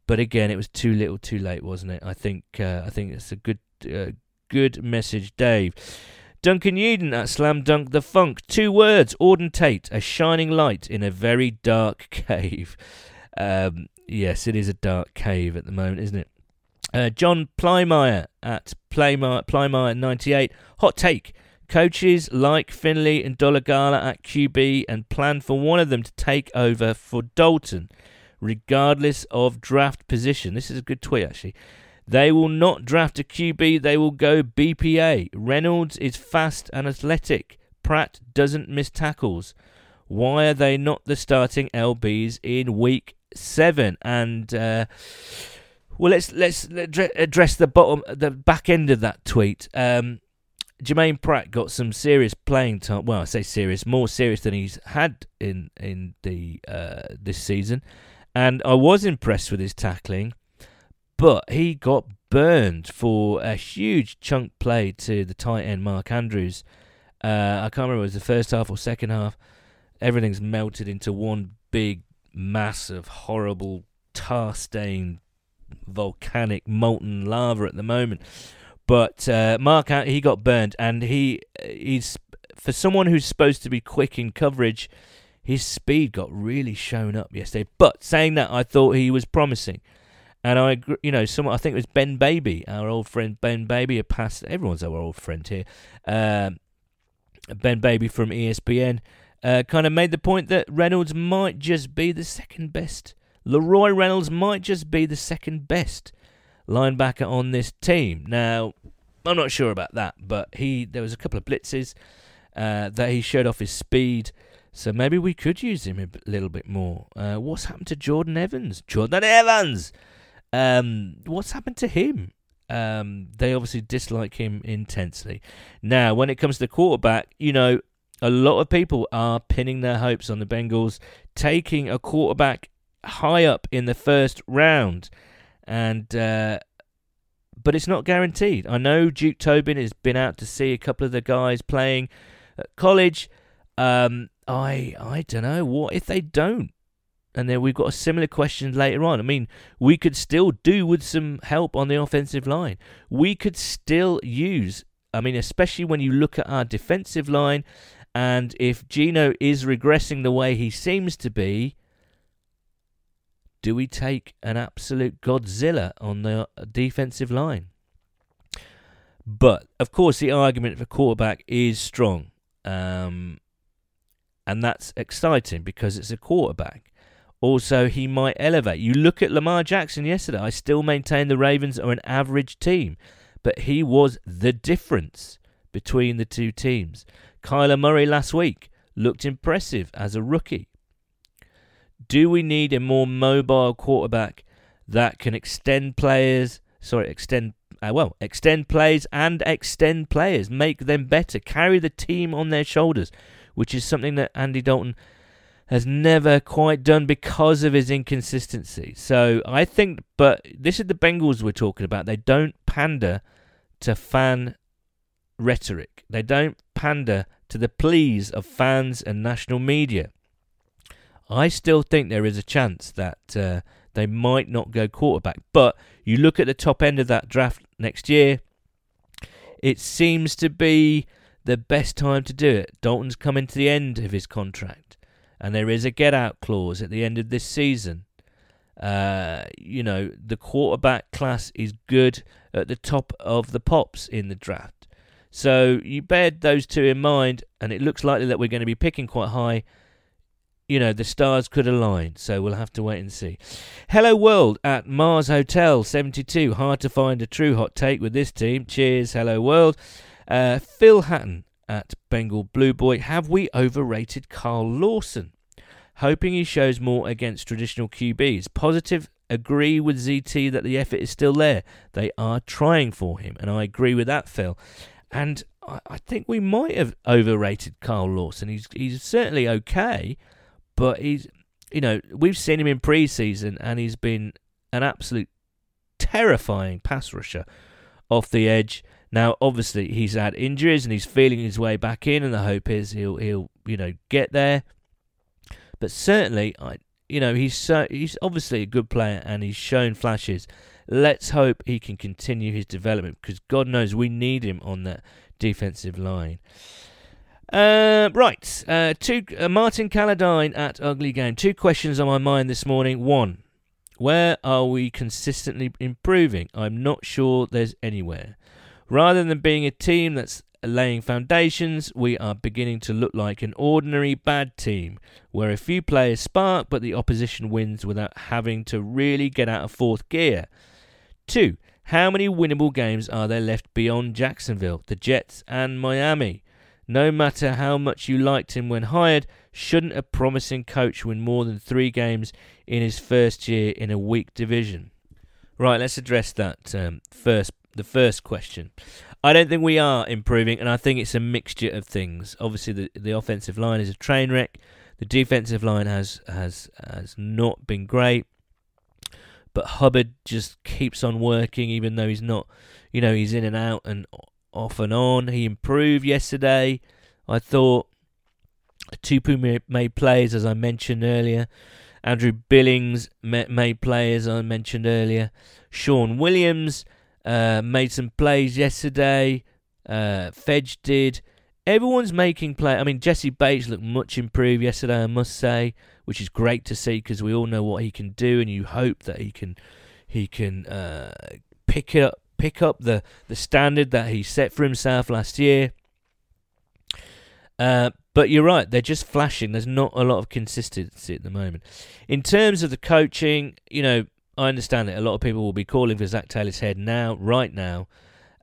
but again it was too little too late wasn't it i think uh, i think it's a good uh, good message, Dave. Duncan Eden at Slam Dunk the Funk. Two words, Auden Tate, a shining light in a very dark [LAUGHS] cave. Um, yes, it is a dark cave at the moment, isn't it? Uh, John Plymeyer at Plymeyer98. Hot take. Coaches like Finley and Dolegala at QB and plan for one of them to take over for Dalton, regardless of draft position. This is a good tweet, actually. They will not draft a QB, they will go BPA. Reynolds is fast and athletic. Pratt doesn't miss tackles. Why are they not the starting LBs in week seven? And uh, well, let's let's address the bottom, the back end of that tweet. Um, Germaine Pratt got some serious playing time. Well, I say serious, more serious than he's had in in the uh, this season, and I was impressed with his tackling but he got burned for a huge chunk play to the tight end Mark Andrews. Uh, I can't remember it was the first half or second half. Everything's melted into one big mass of horrible tar stained volcanic molten lava at the moment. But uh, Mark he got burned, and he he's for someone who's supposed to be quick in coverage. His speed got really shown up yesterday. But saying that, I thought he was promising. And I, you know, someone I think it was Ben Baby, our old friend Ben Baby, a past everyone's our old friend here. Um, ben Baby from ESPN uh, kind of made the point that Reynolds might just be the second best. LaRoy Reynolds might just be the second best linebacker on this team. Now, I'm not sure about that, but he there was a couple of blitzes uh, that he showed off his speed. So maybe we could use him a little bit more. Uh, what's happened to Jordan Evans? Jordan Evans! Um, what's happened to him? Um, they obviously dislike him intensely. Now, when it comes to the quarterback, you know, a lot of people are pinning their hopes on the Bengals taking a quarterback high up in the first round, and uh, but it's not guaranteed. I know Duke Tobin has been out to see a couple of the guys playing at college. Um, I I don't know what if they don't and then we've got a similar question later on. I mean, we could still do with some help on the offensive line. We could still use, I mean, especially when you look at our defensive line, and if Geno is regressing the way he seems to be, do we take an absolute Godzilla on the defensive line? But, of course, the argument for quarterback is strong. Um, and that's exciting because it's a quarterback. Also, he might elevate. You look at Lamar Jackson yesterday. I still maintain the Ravens are an average team, but he was the difference between the two teams. Kyler Murray last week looked impressive as a rookie. Do we need a more mobile quarterback that can extend players, sorry, extend uh, well, extend plays and extend players, make them better, carry the team on their shoulders, which is something that Andy Dalton has never quite done because of his inconsistency. So I think, but this is the Bengals we're talking about. They don't pander to fan rhetoric, they don't pander to the pleas of fans and national media. I still think there is a chance that uh, they might not go quarterback. But you look at the top end of that draft next year, it seems to be the best time to do it. Dalton's coming to the end of his contract, and there is a get out clause at the end of this season. Uh, you know, the quarterback class is good at the top of the pops in the draft. So you bear those two in mind, and it looks likely that we're going to be picking quite high you know, the stars could align, so we'll have to wait and see. Hello World at Mars Hotel 72. Hard to find a true hot take with this team. Cheers, Hello World. Uh, Phil Hatton at Bengal Blue Boy. Have we overrated Carl Lawson? Hoping he shows more against traditional QBs. Positive agree with ZT that the effort is still there. They are trying for him, and I agree with that, Phil. And I, think we might have overrated Carl Lawson. He's he's certainly okay, but he's, you know, we've seen him in pre-season, and he's been an absolute terrifying pass rusher off the edge. Now, obviously, he's had injuries and he's feeling his way back in, and the hope is he'll he'll you know get there. But certainly, I you know he's so he's obviously a good player and he's shown flashes. Let's hope he can continue his development because God knows we need him on that defensive line. Uh, right, uh, two uh, Martin Calladine at Ugly Game. Two questions on my mind this morning. One, where are we consistently improving? I'm not sure there's anywhere. Rather than being a team that's laying foundations, we are beginning to look like an ordinary bad team, where a few players spark but the opposition wins without having to really get out of fourth gear. Two, how many winnable games are there left beyond Jacksonville, the Jets, and Miami? No matter how much you liked him when hired, shouldn't a promising coach win more than three games in his first year in a weak division? Right, let's address that um, first. The first question. I don't think we are improving, and I think it's a mixture of things. Obviously, the the offensive line is a train wreck. The defensive line has has has not been great, but Hubbard just keeps on working, even though he's not. You know, he's in and out and off and on. He improved yesterday. I thought Tupou made plays, as I mentioned earlier. Andrew Billings made plays, as I mentioned earlier. Shawn Williams uh, made some plays yesterday. Uh, Fedge did. Everyone's making play. I mean, Jessie Bates looked much improved yesterday, I must say, which is great to see because we all know what he can do, and you hope that he can he can uh, pick it up pick up the, the standard that he set for himself last year. Uh, but you're right, they're just flashing. There's not a lot of consistency at the moment. In terms of the coaching, you know, I understand that a lot of people will be calling for Zac Taylor's head now, right now.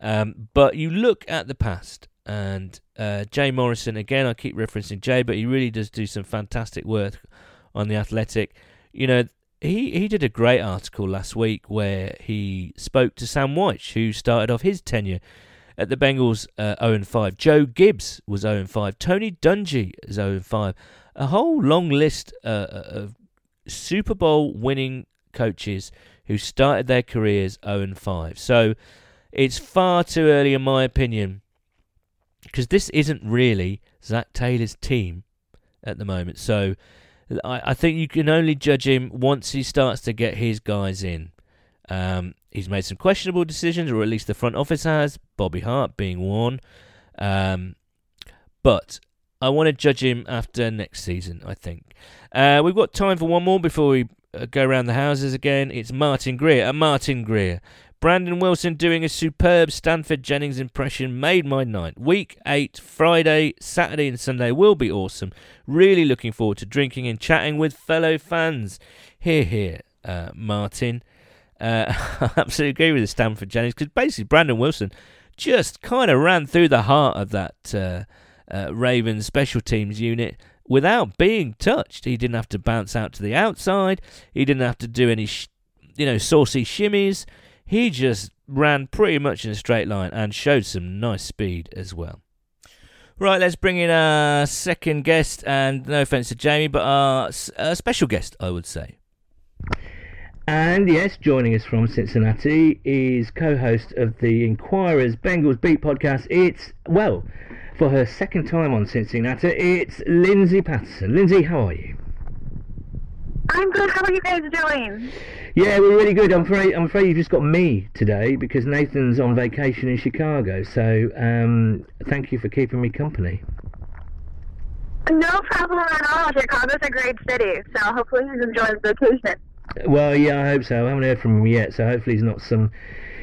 Um, but you look at the past, and uh, Jay Morrison, again, I keep referencing Jay, but he really does do some fantastic work on the athletic. You know, he he did a great article last week where he spoke to Sam Wyche, who started off his tenure at the Bengals uh, 0 5. Joe Gibbs was 0 5. Tony Dungy is 0 5. A whole long list uh, of Super Bowl winning coaches who started their careers 0 5. So it's far too early, in my opinion, because this isn't really Zac Taylor's team at the moment. So I, I think you can only judge him once he starts to get his guys in. Um, he's made some questionable decisions, or at least the front office has, Bobby Hart being one. Um, but I want to judge him after next season, I think. Uh, we've got time for one more before we uh, go around the houses again. It's Martin Greer. Uh, Martin Greer. Brandon Wilson doing a superb Stanford Jennings impression made my night. Week 8, Friday, Saturday, and Sunday will be awesome. Really looking forward to drinking and chatting with fellow fans. Here, here, uh, Martin. Uh, [LAUGHS] I absolutely agree with the Stanford Jennings because basically Brandon Wilson just kind of ran through the heart of that uh, uh, Ravens special teams unit without being touched. He didn't have to bounce out to the outside. He didn't have to do any sh- you know, saucy shimmies. He just ran pretty much in a straight line and showed some nice speed as well. Right, let's bring in our second guest, and no offense to Jamie, but our a special guest, I would say. And yes, joining us from Cincinnati is co-host of the Enquirer's Bengals Beat podcast. It's well, for her second time on Cincinnati, it's Lindsay Patterson. Lindsay, how are you? I'm good. How are you guys doing? Yeah, we're really good. I'm afraid I'm afraid you've just got me today because Nathan's on vacation in Chicago. So um, thank you for keeping me company. No problem at all. Chicago's a great city, so hopefully he's enjoying his vacation. Well, yeah, I hope so. I haven't heard from him yet, so hopefully he's not some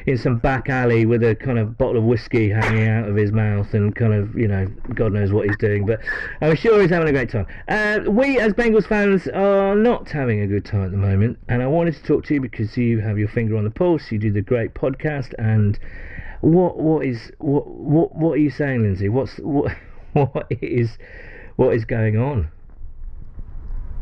in some back alley with a kind of bottle of whiskey hanging out of his mouth and kind of, you know, God knows what he's doing. But I'm sure he's having a great time. Uh, we, as Bengals fans, are not having a good time at the moment. And I wanted to talk to you because you have your finger on the pulse. You do the great podcast. And what what is what what what are you saying, Lindsay? What's what [LAUGHS] what is what is going on?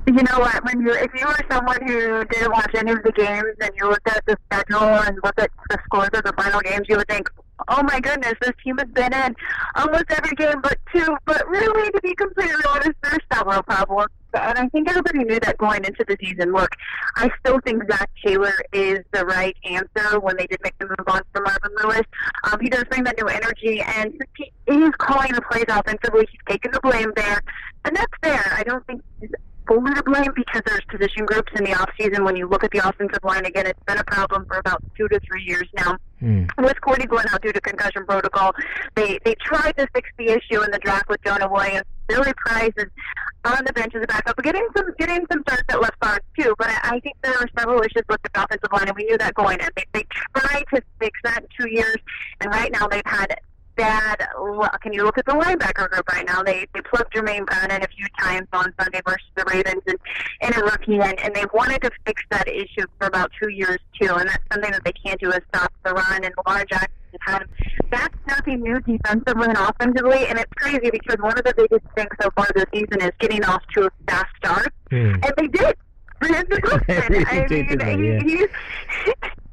You know what? When you, if you were someone who didn't watch any of the games and you looked at the schedule and looked at the scores of the final games, you would think, "Oh my goodness, this team has been in almost every game but two." But really, to be completely honest, there's several problems, and I think everybody knew that going into the season. Look, I still think Zac Taylor is the right answer when they did make the move on from Marvin Lewis. Um, he does bring that new energy, and he is calling the plays offensively. He's taking the blame there, and that's fair. I don't think he's fully to blame because there's position groups in the off season. When you look at the offensive line again, it's been a problem for about two to three years now. Mm. With Cordy going out due to concussion protocol, they they tried to fix the issue in the draft with Jonah Williams. Billy Price is on the bench as a backup, getting some getting some starts at left guard too. But I, I think there were several issues with the offensive line, and we knew that going in. They, they tried to fix that in two years, and right now they've had bad luck. And you look at the linebacker group right now. They they plugged Jermaine Brennan a few times on Sunday versus the Ravens and, and a rookie, and, and they wanted to fix that issue for about two years too. And that's something that they can't do is stop the run. And Lamar Jackson had him. That's nothing new defensively and offensively, and it's crazy because one of the biggest things so far this season is getting off to a fast start, mm. and they did. [LAUGHS] [LAUGHS] I mean, he, he,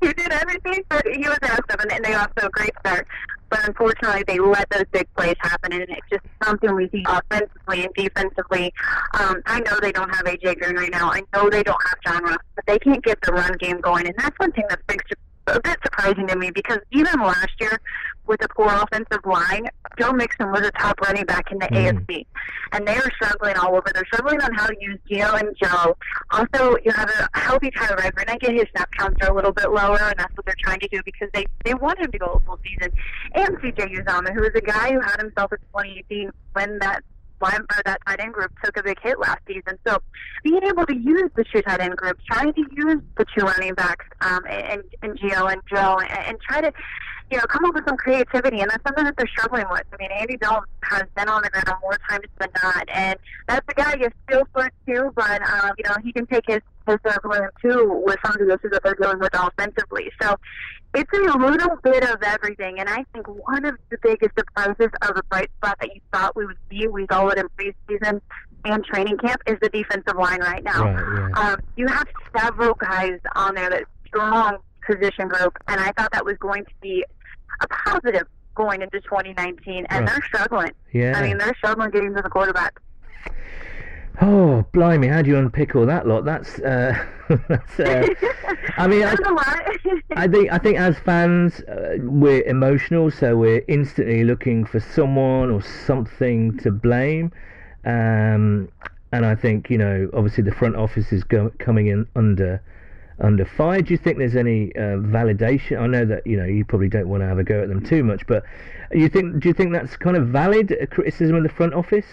[LAUGHS] he did everything, but he was awesome, and, and they also a great start but unfortunately they let those big plays happen, and it's just something we see offensively and defensively. Um, I know they don't have AJ Green right now. I know they don't have John Ross, but they can't get the run game going, and that's one thing that's big a bit surprising to me because even last year with a poor offensive line, Joe Mixon was a top running back in the mm. AFC. And they are struggling all over. They're struggling on how to use Gio and Joe. Also, you have a healthy Tyler Eifert. I get his snap counts are a little bit lower, and that's what they're trying to do because they, they want him to go a full season. And CJ Uzomah, who is a guy who had himself a 2018 when that or that tight end group took a big hit last season. So being able to use the two tight end groups, trying to use the two running backs, um, and, and Gio and Joe, and, and try to you know, come up with some creativity, and that's something that they're struggling with. I mean, Andy Dalton has been on the ground more times than not, and that's the guy you feel for too. But um, you know, he can take his his circle too with some of the issues that they're dealing with offensively. So it's a little bit of everything, and I think one of the biggest surprises of a bright spot that you thought we would see, we saw it in preseason and training camp, is the defensive line right now. Right, um, you have several guys on there that strong position group, and I thought that was going to be a positive going into 2019, and right. they're struggling. Yeah. I mean, they're struggling getting to the quarterback. Oh, blimey! How do you unpick all that lot? That's, uh, [LAUGHS] that's. Uh, I mean, [LAUGHS] I, [LAUGHS] I, think I think as fans, uh, we're emotional, so we're instantly looking for someone or something to blame. Um, and I think you know, obviously, the front office is go- coming in under under fire. Do you think there's any uh, validation? I know that you know you probably don't want to have a go at them too much, but you think do you think that's kind of valid a criticism of the front office?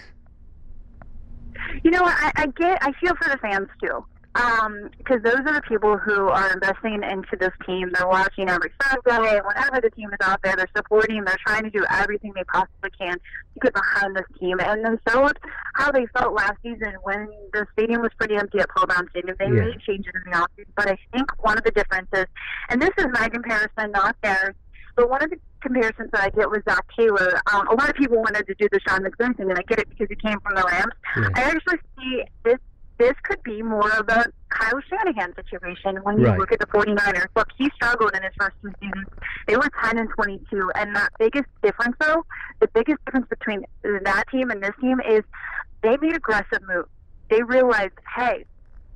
You know, I, I get, I feel for the fans too because um, those are the people who are investing into this team. They're watching every Sunday. Whenever the team is out there, they're supporting. They're trying to do everything they possibly can to get behind this team. And they showed how they felt last season when the stadium was pretty empty at Paul Brown Stadium. They yeah. made changes in the offseason. But I think one of the differences, and this is my comparison, not theirs, but one of the comparisons that I get with Zac Taylor, um, a lot of people wanted to do the Sean McVay thing, and I get it because he came from the Rams. Yeah. I actually see this this could be more of a Kyle Shanahan situation when you Right. look at the 49ers. Look, he struggled in his first two seasons. They were 10 and 22, and the biggest difference, though, the biggest difference between that team and this team is they made aggressive moves. They realized, hey,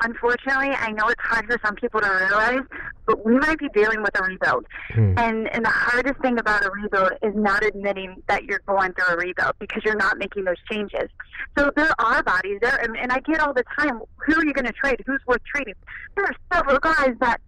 unfortunately, I know it's hard for some people to realize, but we might be dealing with a rebuild. Hmm. And and the hardest thing about a rebuild is not admitting that you're going through a rebuild because you're not making those changes. So there are bodies there, and, and I get all the time, who are you going to trade? Who's worth trading? There are several guys that.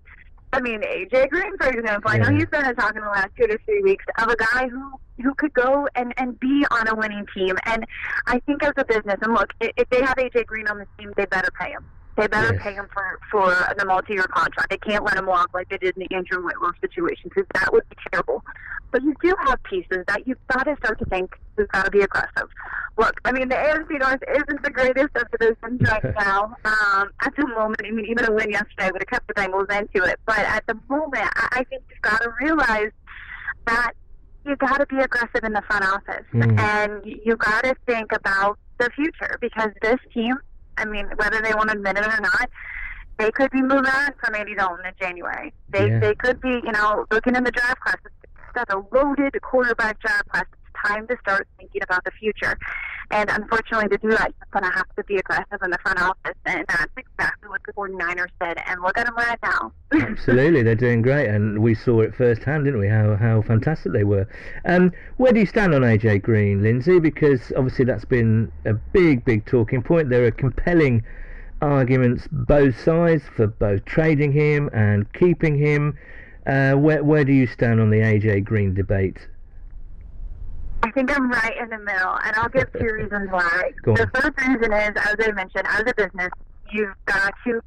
I mean, AJ Green, for example. I know he's been talking the last two to three weeks of a guy who who could go and and be on a winning team. And I think as a business, and look, if they have AJ Green on the team, they better pay him. They better Yes. pay him for for the multi-year contract. They can't let him walk like they did in the Andrew Whitworth situation because that would be terrible. But you do have pieces that you've got to start to think we've got to be aggressive. Look, I mean, the AFC North isn't the greatest of divisions right [LAUGHS] now. Um, at the moment, I mean, even a win yesterday would have kept the Bengals into it. But at the moment, I, I think you've got to realize that you've got to be aggressive in the front office, Mm. and you've got to think about the future because this team, I mean, whether they want to admit it or not, they could be moving on from Andy Dalton in January. They Yeah. they could be, you know, looking in the draft class. It's a loaded quarterback draft class. Time to start thinking about the future. And unfortunately, to do that, you're going to have to be aggressive in the front office. And that's exactly what the 49ers did. And look at them right now. [LAUGHS] Absolutely, they're doing great, and we saw it firsthand, didn't we? How how fantastic they were. Um, where do you stand on AJ Green, Lindsay? Because obviously that's been a big, big talking point. There are compelling arguments both sides for both trading him and keeping him. Uh, where where do you stand on the AJ Green debate? I think I'm right in the middle, and I'll give two reasons why. The first reason is, as I mentioned, as a business, you've got to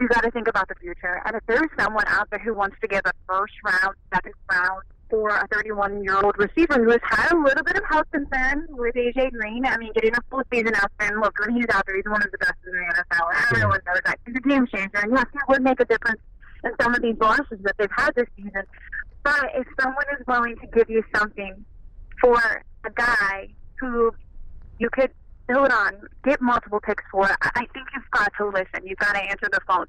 you've got to think about the future. And if there's someone out there who wants to give a first round, second round for a 31 year old receiver who has had a little bit of health concern with AJ Green, I mean, getting a full season out there, and look, when he's out there, he's one of the best in the NFL. Everyone knows that. He's a game changer, and yes, he would make a difference in some of these losses that they've had this season. But if someone is willing to give you something for a guy who you could build on, get multiple picks for, I think you've got to listen. You've got to answer the phone.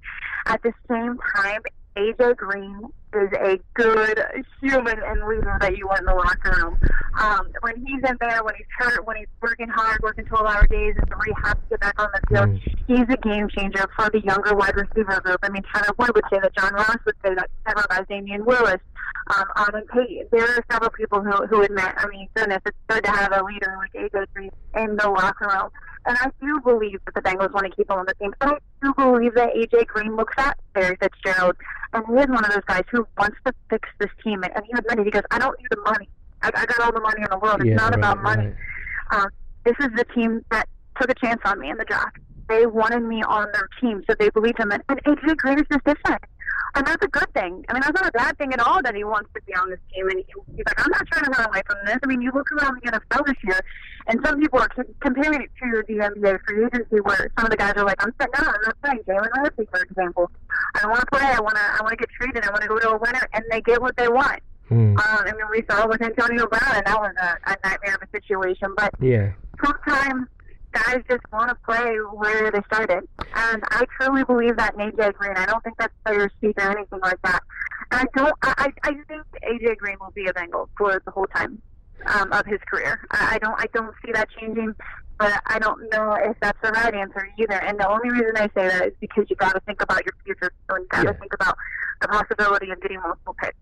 At the same time, AJ Green is a good human and leader that you want in the locker room. Um, when he's in there, when he's hurt, when he's working hard, working 12 hour days in the rehab to get back on the field, Mm. he's a game changer for the younger wide receiver group. I mean, Tanner Wood would say that, John Ross would say that, Damion Willis, um, Auden Tate. There are several people who, who admit, I mean, goodness, it's good to have a leader like AJ Green in the locker room. And I do believe that the Bengals want to keep him on the team. But I do believe that AJ Green looks at Larry Fitzgerald, and he is one of those guys who wants to fix this team. And, and he admitted, he goes, I don't need the money. I, I got all the money in the world. It's Yeah, not right, about money. right. Um, this is the team that took a chance on me in the draft. They wanted me on their team, so they believed him. And, and AJ Green is just different. And that's a good thing. I mean, that's not a bad thing at all that he wants to be on this team. And he, he's like, I'm not trying to run away from this. I mean, you look around the NFL this year, and some people are c- comparing it to the NBA free agency, where some of the guys are like, I'm saying, no, I'm not playing. Jalen Ramsey, for example. I don't want to play. I want to. I want to get traded. I want to go to a winner, and they get what they want. Hmm. Um, I mean, we saw it with Antonio Brown, and that was a, a nightmare of a situation. But Yeah. sometimes guys just want to play where they started. And I truly believe that in AJ Green. I don't think that's player speak or anything like that. And I don't. I, I think AJ Green will be a Bengal for the whole time um, of his career. I, I don't. I don't see that changing. But I don't know if that's the right answer either. And the only reason I say that is because you got to think about your future. So you got to Yeah. think about the possibility of getting multiple picks.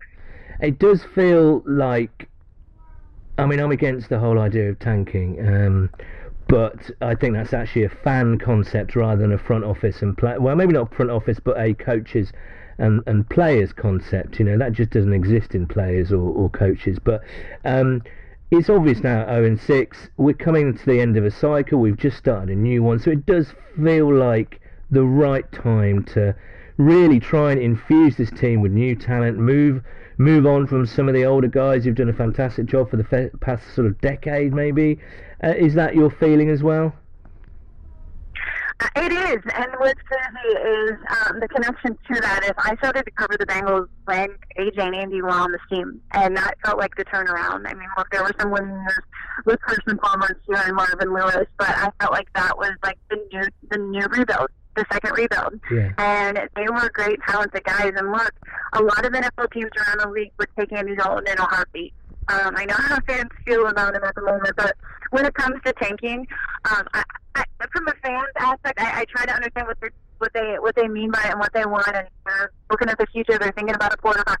It does feel like, I mean, I'm against the whole idea of tanking, um, but I think that's actually a fan concept rather than a front office and play. Well, maybe not front office, but a coaches and and players concept. You know, that just doesn't exist in players or, or coaches. But um, it's obvious now. 0 and six. We're coming to the end of a cycle. We've just started a new one, so it does feel like the right time to really try and infuse this team with new talent. Move move on from some of the older guys who've done a fantastic job for the fe- past sort of decade, maybe. Uh, is that your feeling as well? Uh, It is, and what's crazy is um, the connection to that is I started to cover the Bengals when AJ and Andy were on the team, and that felt like the turnaround. I mean, look, there were some winning years with Carson Palmer and Sierra and Marvin Lewis, but I felt like that was like the new the new rebuild. the second rebuild. Yeah. And they were great, talented guys. And look, a lot of NFL teams around the league would take Andy Dalton in a heartbeat. Um, I know how fans feel about him at the moment, but when it comes to tanking, um, I, I, from a fans aspect, I, I try to understand what they what they what they mean by it and what they want, and uh, looking at the future, they're thinking about a quarterback.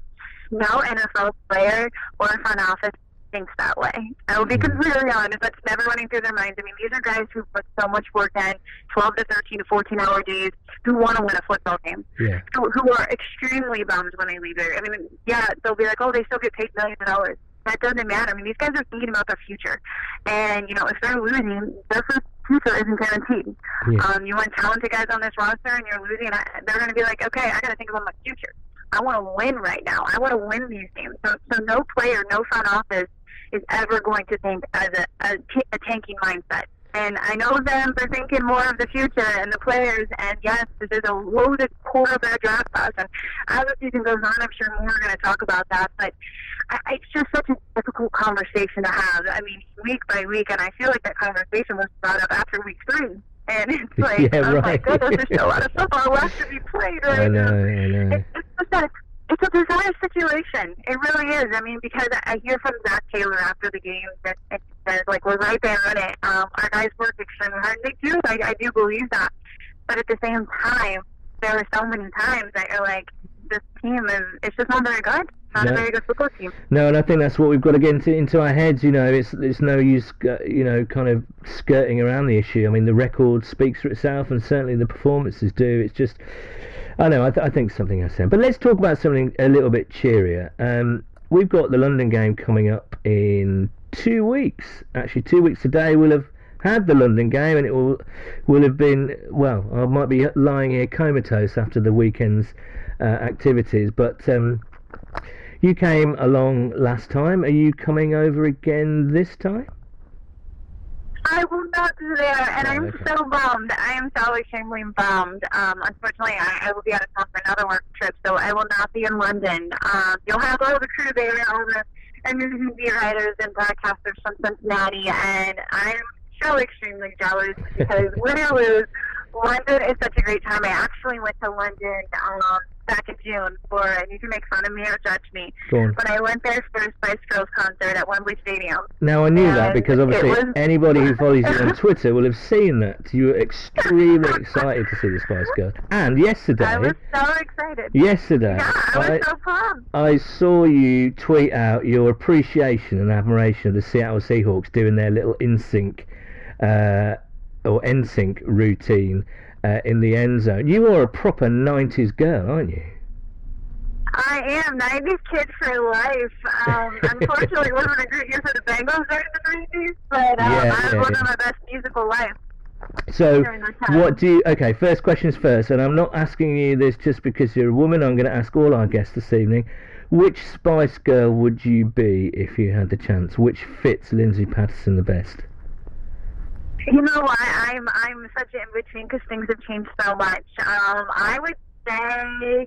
No NFL player or front office thinks that way. I will be completely honest. That's never running through their minds. I mean, these are guys who put so much work in, 12 to 13 to 14 hour days, who want to win a football game, Yeah. who, who are extremely bummed when they leave there. I mean, yeah, they'll be like, oh, they still get paid millions of dollars. That doesn't matter. I mean, these guys are thinking about their future. And, you know, if they're losing, their future isn't guaranteed. Yeah. Um, you want talented guys on this roster and you're losing, I- they're going to be like, okay, I got to think about my future. I want to win right now. I want to win these games. So, so no player, no front office is ever going to think as a, a, t- a tanking mindset. And I know them for thinking more of the future and the players. And yes, there's a loaded quarterback draft class. And as the season goes on, I'm sure more are going to talk about that. But I, it's just such a difficult conversation to have. I mean, week by week, and I feel like that conversation was brought up after week three. And it's [LAUGHS] like, Yeah, oh my right. goodness, there's still a lot of [LAUGHS] football left to be played right I know. now I know. it's, it's just that it's a bizarre situation. It really is. I mean, because I hear from Zac Taylor after the game that that like, we're right there on it. Um, our guys work extremely hard. They do. I, I do believe that. But at the same time, there are so many times that you're like, this team is, it's just not very good. Not No. a very good football team. No, and I think that's what we've got to get into, into our heads. You know, it's it's no use, uh, you know, kind of skirting around the issue. I mean, the record speaks for itself, and certainly the performances do. It's just, I know, I, th- I think something has said. But let's talk about something a little bit cheerier. Um, we've got the London game coming up in two weeks. Actually, two weeks today we'll have had the London game, and it will will have been well. I might be lying here comatose after the weekend's uh, activities, but. Um, you came along last time. Are you coming over again this time? I will not be there, and Oh, I'm okay. so bummed. I am so extremely bummed. Um, unfortunately, I, I will be out of town for another work trip, so I will not be in London. Um, you'll have all the crew there, all the NBC writers and broadcasters from Cincinnati, and I'm so extremely jealous because win or lose, London is such a great time. I actually went to London um, back in June for, and you can make fun of me or judge me, but I went there for a Spice Girls concert at Wembley Stadium. Now I knew that because obviously was- anybody who follows you on [LAUGHS] Twitter will have seen that. You were extremely excited to see the Spice Girls. And yesterday, I was so excited. yesterday, Yeah, I was so pumped. I saw you tweet out your appreciation and admiration of the Seattle Seahawks doing their little in sync uh, or NSYNC routine uh, in the end zone. You are a proper '90s girl, aren't you? I am 90s kid for life. Um, [LAUGHS] unfortunately, it wasn't a great year for the Bengals during the 90s, but um, Yeah, I was yeah, living yeah. my best musical life. So, During that time. what do you? Okay, first questions first, and I'm not asking you this just because you're a woman. I'm going to ask all our guests this evening. Which Spice Girl would you be if you had the chance? Which fits Lindsay Patterson the best? You know what? I'm I'm such an in between because things have changed so much. Um, I would say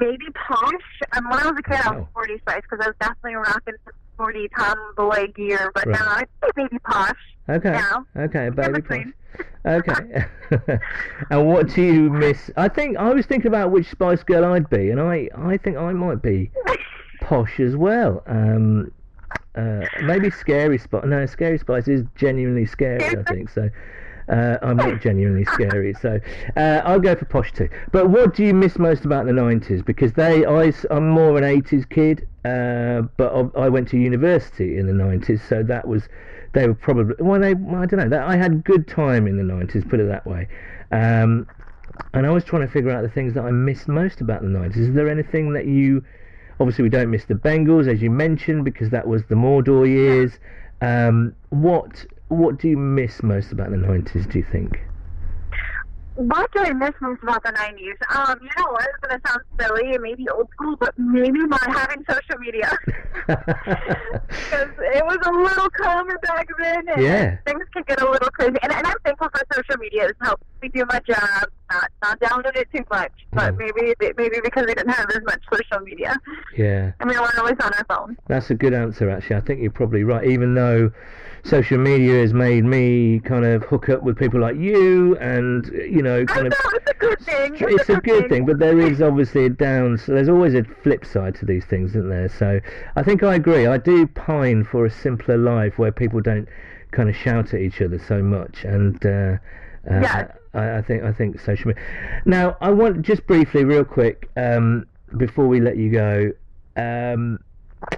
maybe Posh. Um, when I was a kid, I was Sporty Spice because I was definitely rocking some 40 tomboy gear. But Right. now I'd say maybe Posh. Okay, No. okay, baby between. Okay. [LAUGHS] and what do you miss? I think I was thinking about which Spice Girl I'd be, and I I think I might be [LAUGHS] Posh as well. Um, uh, maybe Scary Spice. No, Scary Spice is genuinely scary. I think so. Uh, I'm not genuinely scary, so uh, I'll go for Posh too. But what do you miss most about the '90s? Because they, I, am more an '80s kid, uh, but I I went to university in the '90s, so that was they were probably well, they, well, I don't know. That, I had good time in the '90s, put it that way. Um, and I was trying to figure out the things that I missed most about the '90s. Is there anything that you? Obviously, we don't miss the Bengals, as you mentioned, because that was the Mordor years. Um, what what do you miss most about the '90s? Do you think? What do I miss most about the 90s? Um, you know what? It's going to sound silly and maybe old school, but maybe not having social media. [LAUGHS] [LAUGHS] Because it was a little calmer back then, and Yeah. things can get a little crazy. And, and I'm thankful for social media. It's helped me do my job, not not download it too much. But Mm. maybe maybe because we didn't have as much social media, yeah. and we weren't always on our phone. That's a good answer, actually. I think you're probably right. Even though social media has made me kind of hook up with people like you, and you know, kind I of. it's a good thing. It's, It's a good thing, but there is obviously a down. So there's always a flip side to these things, isn't there? So I think I agree. I do pine for a simpler life where people don't kind of shout at each other so much, and uh, uh, Yes. I, I think I think social media. Now I want just briefly, real quick, um, before we let you go. Um,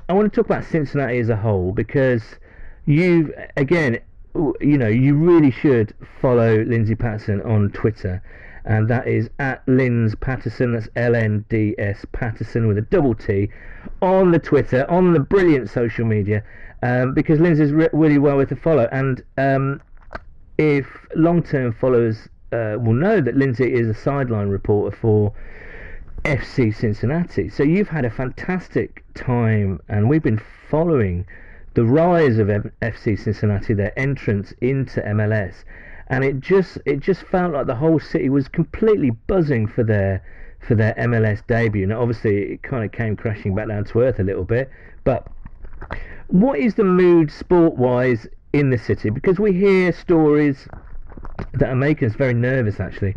I want to talk about Cincinnati as a whole because you again, you know, you really should follow Lindsay Patterson on Twitter, and that is at Linz Patterson. That's L N D S Patterson with a double T on the Twitter, on the brilliant social media, um, because Lindsay's re- really well worth a follow. And um, if long-term followers uh, will know that Lindsay is a sideline reporter for FC Cincinnati. So you've had a fantastic time, and we've been following the rise of FC Cincinnati, their entrance into MLS, and it just it just felt like the whole city was completely buzzing for their for their MLS debut. Now, obviously, it kind of came crashing back down to earth a little bit, but what is the mood sport-wise in the city? Because we hear stories that are making us very nervous, actually,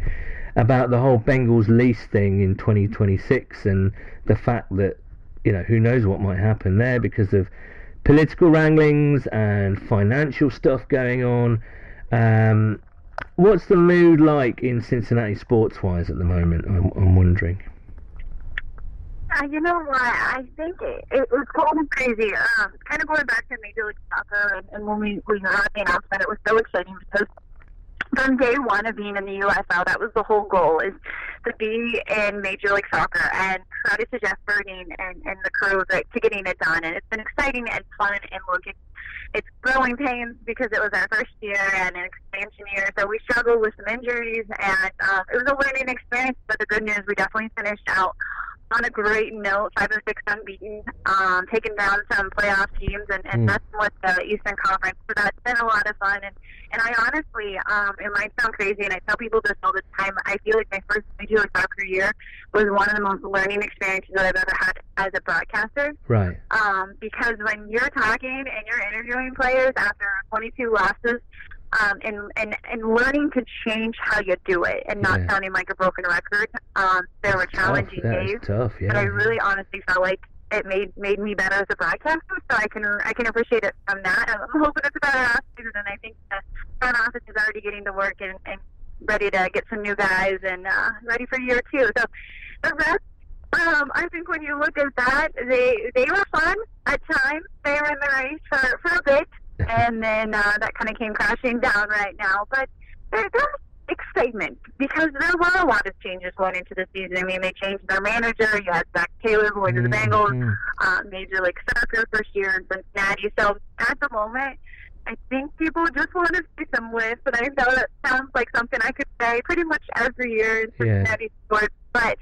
about the whole Bengals lease thing in 2026 and the fact that, you know, who knows what might happen there because of political wranglings and financial stuff going on. Um, what's the mood like in Cincinnati sports wise at the moment? I'm, I'm wondering. Uh, you know what? I think it, it was kind of crazy. Um, kind of going back to Major League Soccer, and, and when we we heard the announcement, it was so exciting because from day one of being in the USL, that was the whole goal is to be in Major League Soccer. And credit to Jeff Berding and, and the crew that, to getting it done. And it's been exciting and fun and looking. It's growing pains because it was our first year and an expansion year, so we struggled with some injuries, and um, it was a learning experience. But the good news, we definitely finished out on a great note, five or six unbeaten, um, taking down some playoff teams and, and Mm. messing with the Eastern Conference. So that's been a lot of fun. And, and I honestly, um, it might sound crazy, and I tell people this all the time. I feel like my first Major Soccer year was one of the most learning experiences that I've ever had as a broadcaster. Right. Um, because when you're talking and you're interviewing players after 22 losses, um, and, and, and learning to change how you do it and not Yeah. sounding like a broken record, um, there were challenging is days tough, yeah. but I really honestly felt like it made made me better as a broadcaster. So I can I can appreciate it from that. I'm hoping it's a better off season, and I think the front office is already getting to work and, and ready to get some new guys and uh, ready for year two. So the rest. Um, I think when you look at that, they they were fun at times. They were in the race for, for a bit, and then uh, that kind of came crashing down right now. But there, there's excitement because there were a lot of changes going into the season. I mean, they changed their manager. You had Zac Taylor going to the Bengals, Mhm. uh, Major League Soccer first year in Cincinnati. So at the moment, I think people just want to see some lift, and I know that sounds like something I could say pretty much every year in Yeah. Cincinnati sports, but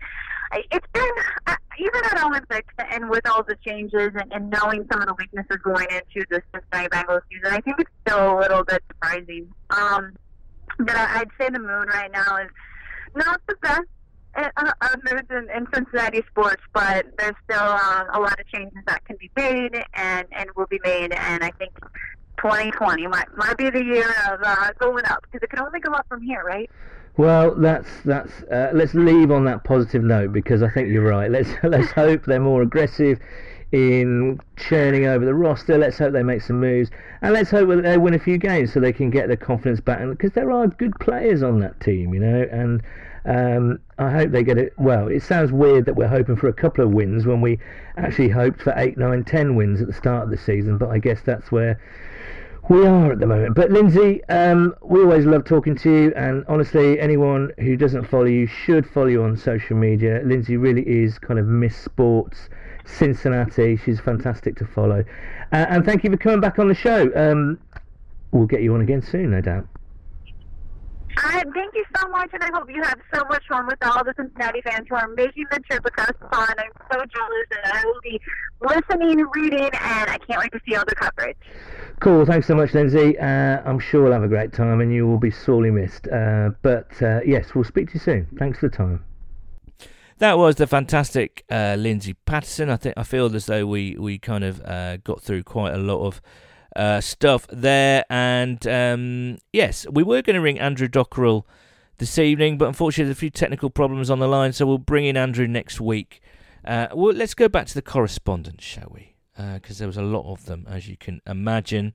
it's been uh, even at Olympics and with all the changes and, and knowing some of the weaknesses going into the Cincinnati Bengals season, I think it's still a little bit surprising. Um, but I, I'd say the mood right now is not the best uh, uh, in, in Cincinnati sports, but there's still um, a lot of changes that can be made and, and will be made, and I think 2020 might, might be the year of uh, going up because it can only go up from here, right? Well, that's that's. Uh, let's leave on that positive note because I think you're right. Let's [LAUGHS] let's hope they're more aggressive in churning over the roster. Let's hope they make some moves, and let's hope that they win a few games so they can get their confidence back. Because there are good players on that team, you know, and um, I hope they get it. Well, it sounds weird that we're hoping for a couple of wins when we actually hoped for eight, nine, ten wins at the start of the season. But I guess that's where we are at the moment. But Lindsay, um, we always love talking to you, and honestly, anyone who doesn't follow you should follow you on social media. Lindsay really is kind of Miss Sports Cincinnati. She's fantastic to follow, uh, and thank you for coming back on the show. Um, we'll get you on again soon, no doubt. Thank you so much, and I hope you have so much fun with all the Cincinnati fans who are making the trip across the pond. I'm so jealous, and I will be listening, reading, and I can't wait to see all the coverage. Cool, thanks so much, Lindsay. Uh, I'm sure we'll have a great time, and you will be sorely missed. Uh, but uh, yes, we'll speak to you soon. Thanks for the time. That was the fantastic uh, Lindsay Patterson. I think I feel as though we we kind of uh, got through quite a lot of uh, stuff there. And um, yes, we were going to ring Andrew Dockrell this evening, but unfortunately, there's a few technical problems on the line, so we'll bring in Andrew next week. Uh, well, let's go back to the correspondence, shall we? Because uh, there was a lot of them, as you can imagine.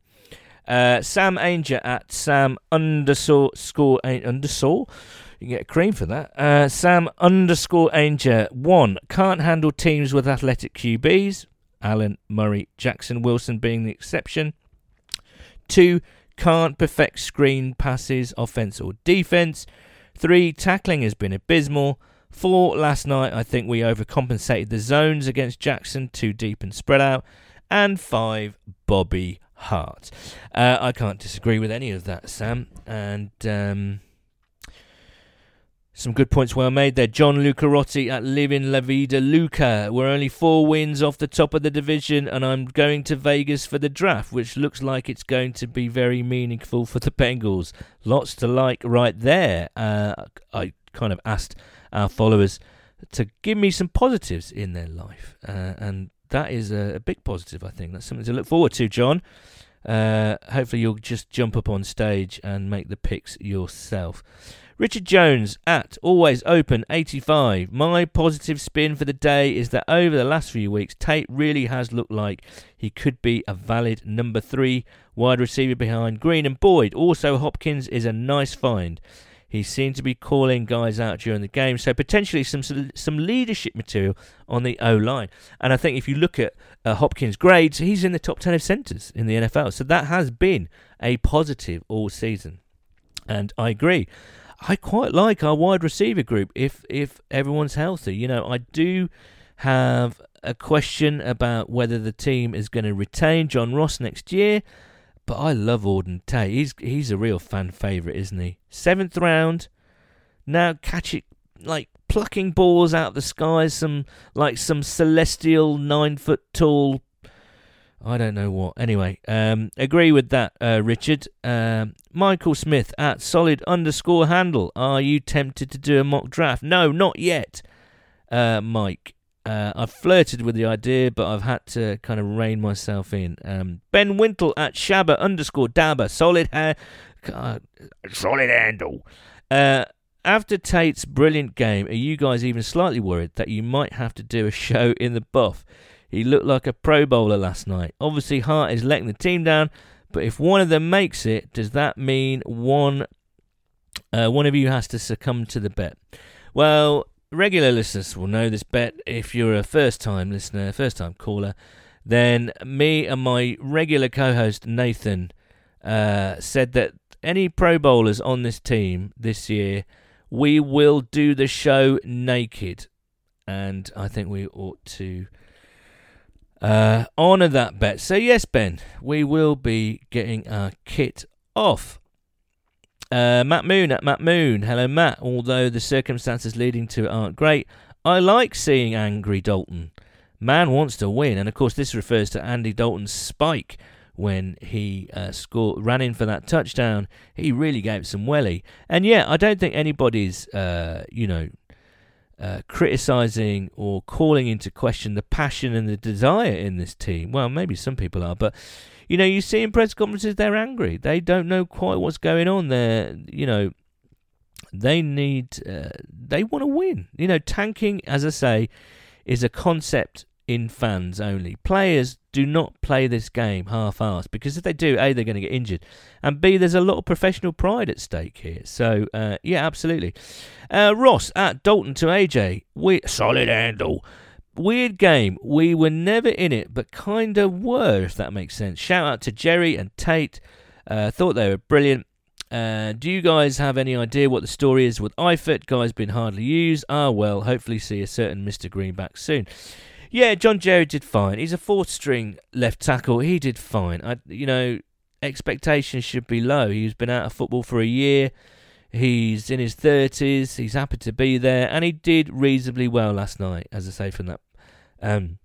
Uh, Sam Ainger at Sam underscore score underscore. You can get a cream for that. Uh, Sam underscore Ainger one can't handle teams with athletic QBs. Allen, Murray, Jackson, Wilson being the exception. Two can't perfect screen passes, offense or defense. Three tackling has been abysmal. Four last night, I think we overcompensated the zones against Jackson, too deep and spread out. And five, Bobby Hart. Uh, I can't disagree with any of that, Sam. And um, some good points well made there. John Lucarotti at Living La Vida Luca. We're only four wins off the top of the division, and I'm going to Vegas for the draft, which looks like it's going to be very meaningful for the Bengals. Lots to like right there. Uh, I kind of asked our followers to give me some positives in their life, uh, and that is a, a, big positive, I think. That's something to look forward to, John. Uh, hopefully, you'll just jump up on stage and make the picks yourself. Richard Jones at Always Open 85. My positive spin for the day is that over the last few weeks, Tate really has looked like he could be a valid number three wide receiver behind Green and Boyd. Also, Hopkins is a nice find. He seemed to be calling guys out during the game, so potentially some some leadership material on the O line. And I think if you look at uh, Hopkins' grades, he's in the top ten of centres in the NFL, so that has been a positive all season. And I agree. I quite like our wide receiver group if if everyone's healthy. You know, I do have a question about whether the team is going to retain John Ross next year. But I love Auden Tate. He's he's a real fan favourite, isn't he? Seventh round. Now catch it like plucking balls out of the sky, some like some celestial nine foot tall I don't know what. Anyway, um, agree with that, uh, Richard. Um, Michael Smith at solid underscore handle. Are you tempted to do a mock draft? No, not yet, uh, Mike. Uh, I've flirted with the idea, but I've had to kind of rein myself in. Um, ben Wintle at Shabba underscore Dabba. Solid hair. solid handle. Uh, after Tate's brilliant game, are you guys even slightly worried that you might have to do a show in the buff? He looked like a Pro Bowler last night. Obviously, Hart is letting the team down, but if one of them makes it, does that mean one uh, one of you has to succumb to the bet? Well, regular listeners will know this bet. If you're a first time listener, first time caller, then me and my regular co host Nathan uh, said that any Pro Bowlers on this team this year, we will do the show naked. And I think we ought to uh, honour that bet. So, yes, Ben, we will be getting our kit off. Uh, Matt Moon at Matt Moon. Hello, Matt. Although the circumstances leading to it aren't great, I like seeing angry Dalton. Man wants to win, and of course, this refers to Andy Dalton's spike when he uh, scored, ran in for that touchdown. He really gave some welly, and yeah, I don't think anybody's, uh, you know, uh, criticizing or calling into question the passion and the desire in this team. Well, maybe some people are, but you know, you see in press conferences they're angry. They don't know quite what's going on. They're, you know, they need, uh, they want to win. You know, tanking, as I say, is a concept in fans only. Players do not play this game half-assed because if they do, a they're going to get injured, and b there's a lot of professional pride at stake here. So uh, yeah, absolutely. Uh, Ross at Dalton to AJ, we solid handle. Weird game. We were never in it, but kinda were, if that makes sense. Shout out to Jerry and Tate. Uh, thought they were brilliant. Uh, do you guys have any idea what the story is with Eifert? Guy's been hardly used. Ah, well, hopefully see a certain Mr. Greenback soon. Yeah, John Jerry did fine. He's a fourth string left tackle. He did fine. I, you know, expectations should be low. He's been out of football for a year. He's in his 30s. He's happy to be there. And he did reasonably well last night, as I say, from that um,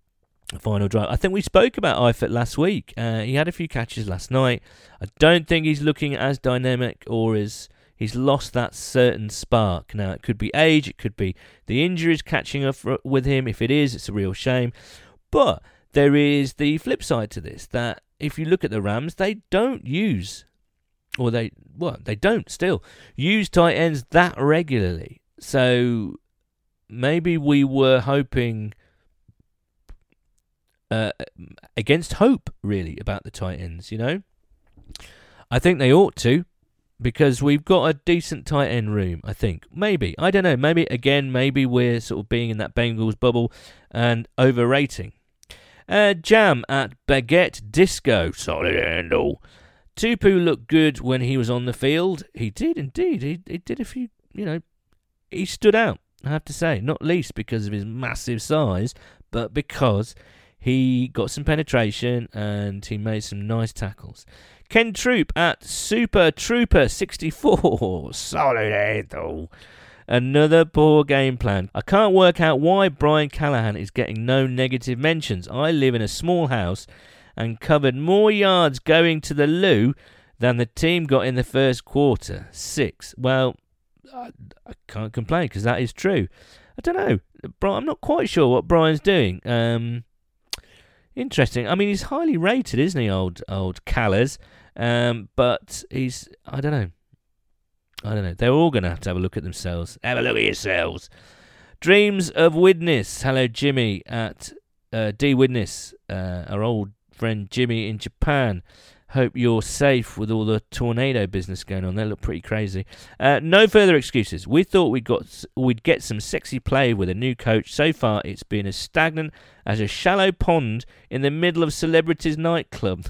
final drive. I think we spoke about Eifert last week. Uh, he had a few catches last night. I don't think he's looking as dynamic or as He's lost that certain spark. Now, it could be age, it could be the injuries catching up with him. If it is, it's a real shame. But there is the flip side to this that if you look at the Rams, they don't use, or they well, they don't still use tight ends that regularly. So maybe we were hoping uh, against hope, really, about the tight ends. You know, I think they ought to because we've got a decent tight end room. I think maybe I don't know. Maybe again, maybe we're sort of being in that Bengals bubble and overrating. Uh, jam at Baguette Disco, solid handle. Tupou looked good when he was on the field. He did indeed. He, he did a few, you know, he stood out, I have to say. Not least because of his massive size, but because he got some penetration and he made some nice tackles. Ken Troop at Super Trooper 64. [LAUGHS] Solid head, though. Another poor game plan. I can't work out why Brian Callahan is getting no negative mentions. I live in a small house and covered more yards going to the loo than the team got in the first quarter. Six. Well, I, I can't complain because that is true. I don't know. I'm not quite sure what Brian's doing. Um, interesting. I mean, he's highly rated, isn't he, old old Callers? Um, but he's I don't know. I don't know. They're all going to have to have a look at themselves. Have a look at yourselves. Dreams of Witness. Hello, Jimmy at uh, D Witness, uh, our old friend Jimmy in Japan. Hope you're safe with all the tornado business going on. They look pretty crazy. Uh, no further excuses. We thought we got we'd get some sexy play with a new coach. So far, it's been as stagnant as a shallow pond in the middle of celebrities nightclub.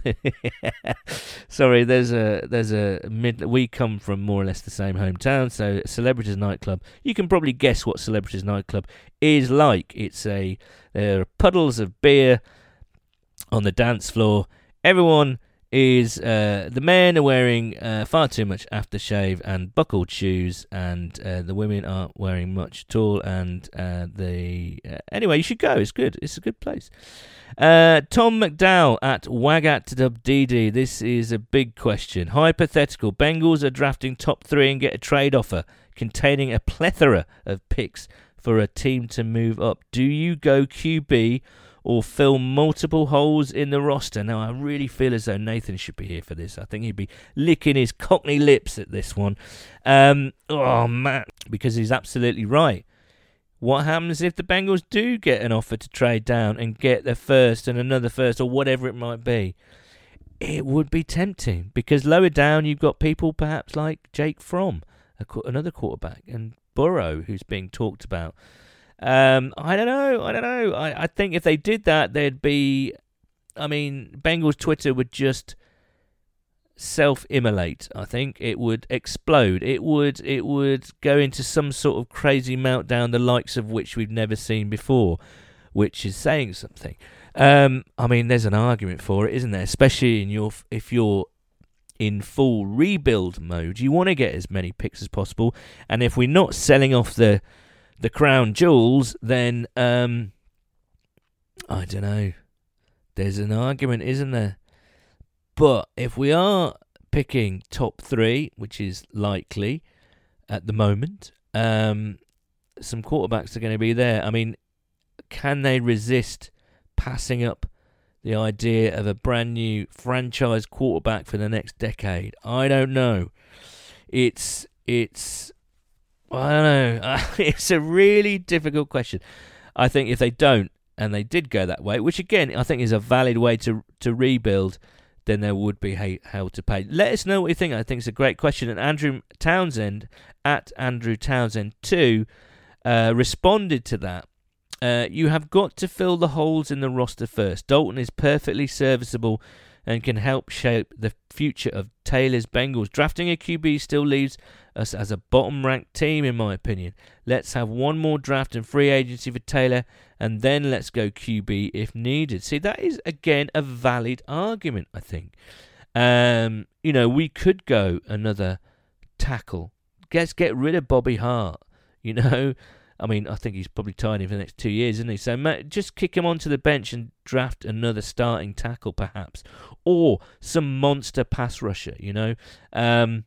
[LAUGHS] Sorry, there's a there's a mid. We come from more or less the same hometown, so celebrities nightclub. You can probably guess what celebrities nightclub is like. It's a there are puddles of beer on the dance floor. Everyone is uh, the men are wearing uh, far too much aftershave and buckled shoes, and uh, the women aren't wearing much at all. And uh, the uh, anyway, you should go. It's good. It's a good place. Uh, Tom McDowell at Wagat This is a big question. Hypothetical: Bengals are drafting top three and get a trade offer containing a plethora of picks for a team to move up. Do you go QB? Or fill multiple holes in the roster. Now, I really feel as though Nathan should be here for this. I think he'd be licking his cockney lips at this one. Um, oh, man, because he's absolutely right. What happens if the Bengals do get an offer to trade down and get their first and another first or whatever it might be? It would be tempting because lower down you've got people perhaps like Jake Fromm, another quarterback, and Burrow, who's being talked about. Um, I don't know. I don't know. I, I think if they did that, there'd be. I mean, Bengals Twitter would just self-immolate. I think it would explode. It would. It would go into some sort of crazy meltdown, the likes of which we've never seen before, which is saying something. Um, I mean, there's an argument for it, isn't there? Especially in your if you're in full rebuild mode, you want to get as many picks as possible. And if we're not selling off the the crown jewels, then um, I don't know. There's an argument, isn't there? But if we are picking top three, which is likely at the moment, um, some quarterbacks are going to be there. I mean, can they resist passing up the idea of a brand new franchise quarterback for the next decade? I don't know. It's it's I don't know. [LAUGHS] it's a really difficult question. I think if they don't, and they did go that way, which again I think is a valid way to to rebuild, then there would be hell to pay. Let us know what you think. I think it's a great question. And Andrew Townsend at Andrew Townsend too uh, responded to that. Uh, you have got to fill the holes in the roster first. Dalton is perfectly serviceable and can help shape the future of Taylor's Bengals. Drafting a QB still leaves us as a bottom ranked team, in my opinion. Let's have one more draft and free agency for Taylor, and then let's go QB if needed. See, that is again a valid argument, I think. Um, you know, we could go another tackle. Let's get rid of Bobby Hart. [LAUGHS] You know, I mean, I think he's probably tied for the next two years, isn't he? So just kick him onto the bench and draft another starting tackle, perhaps, or some monster pass rusher. You know, um,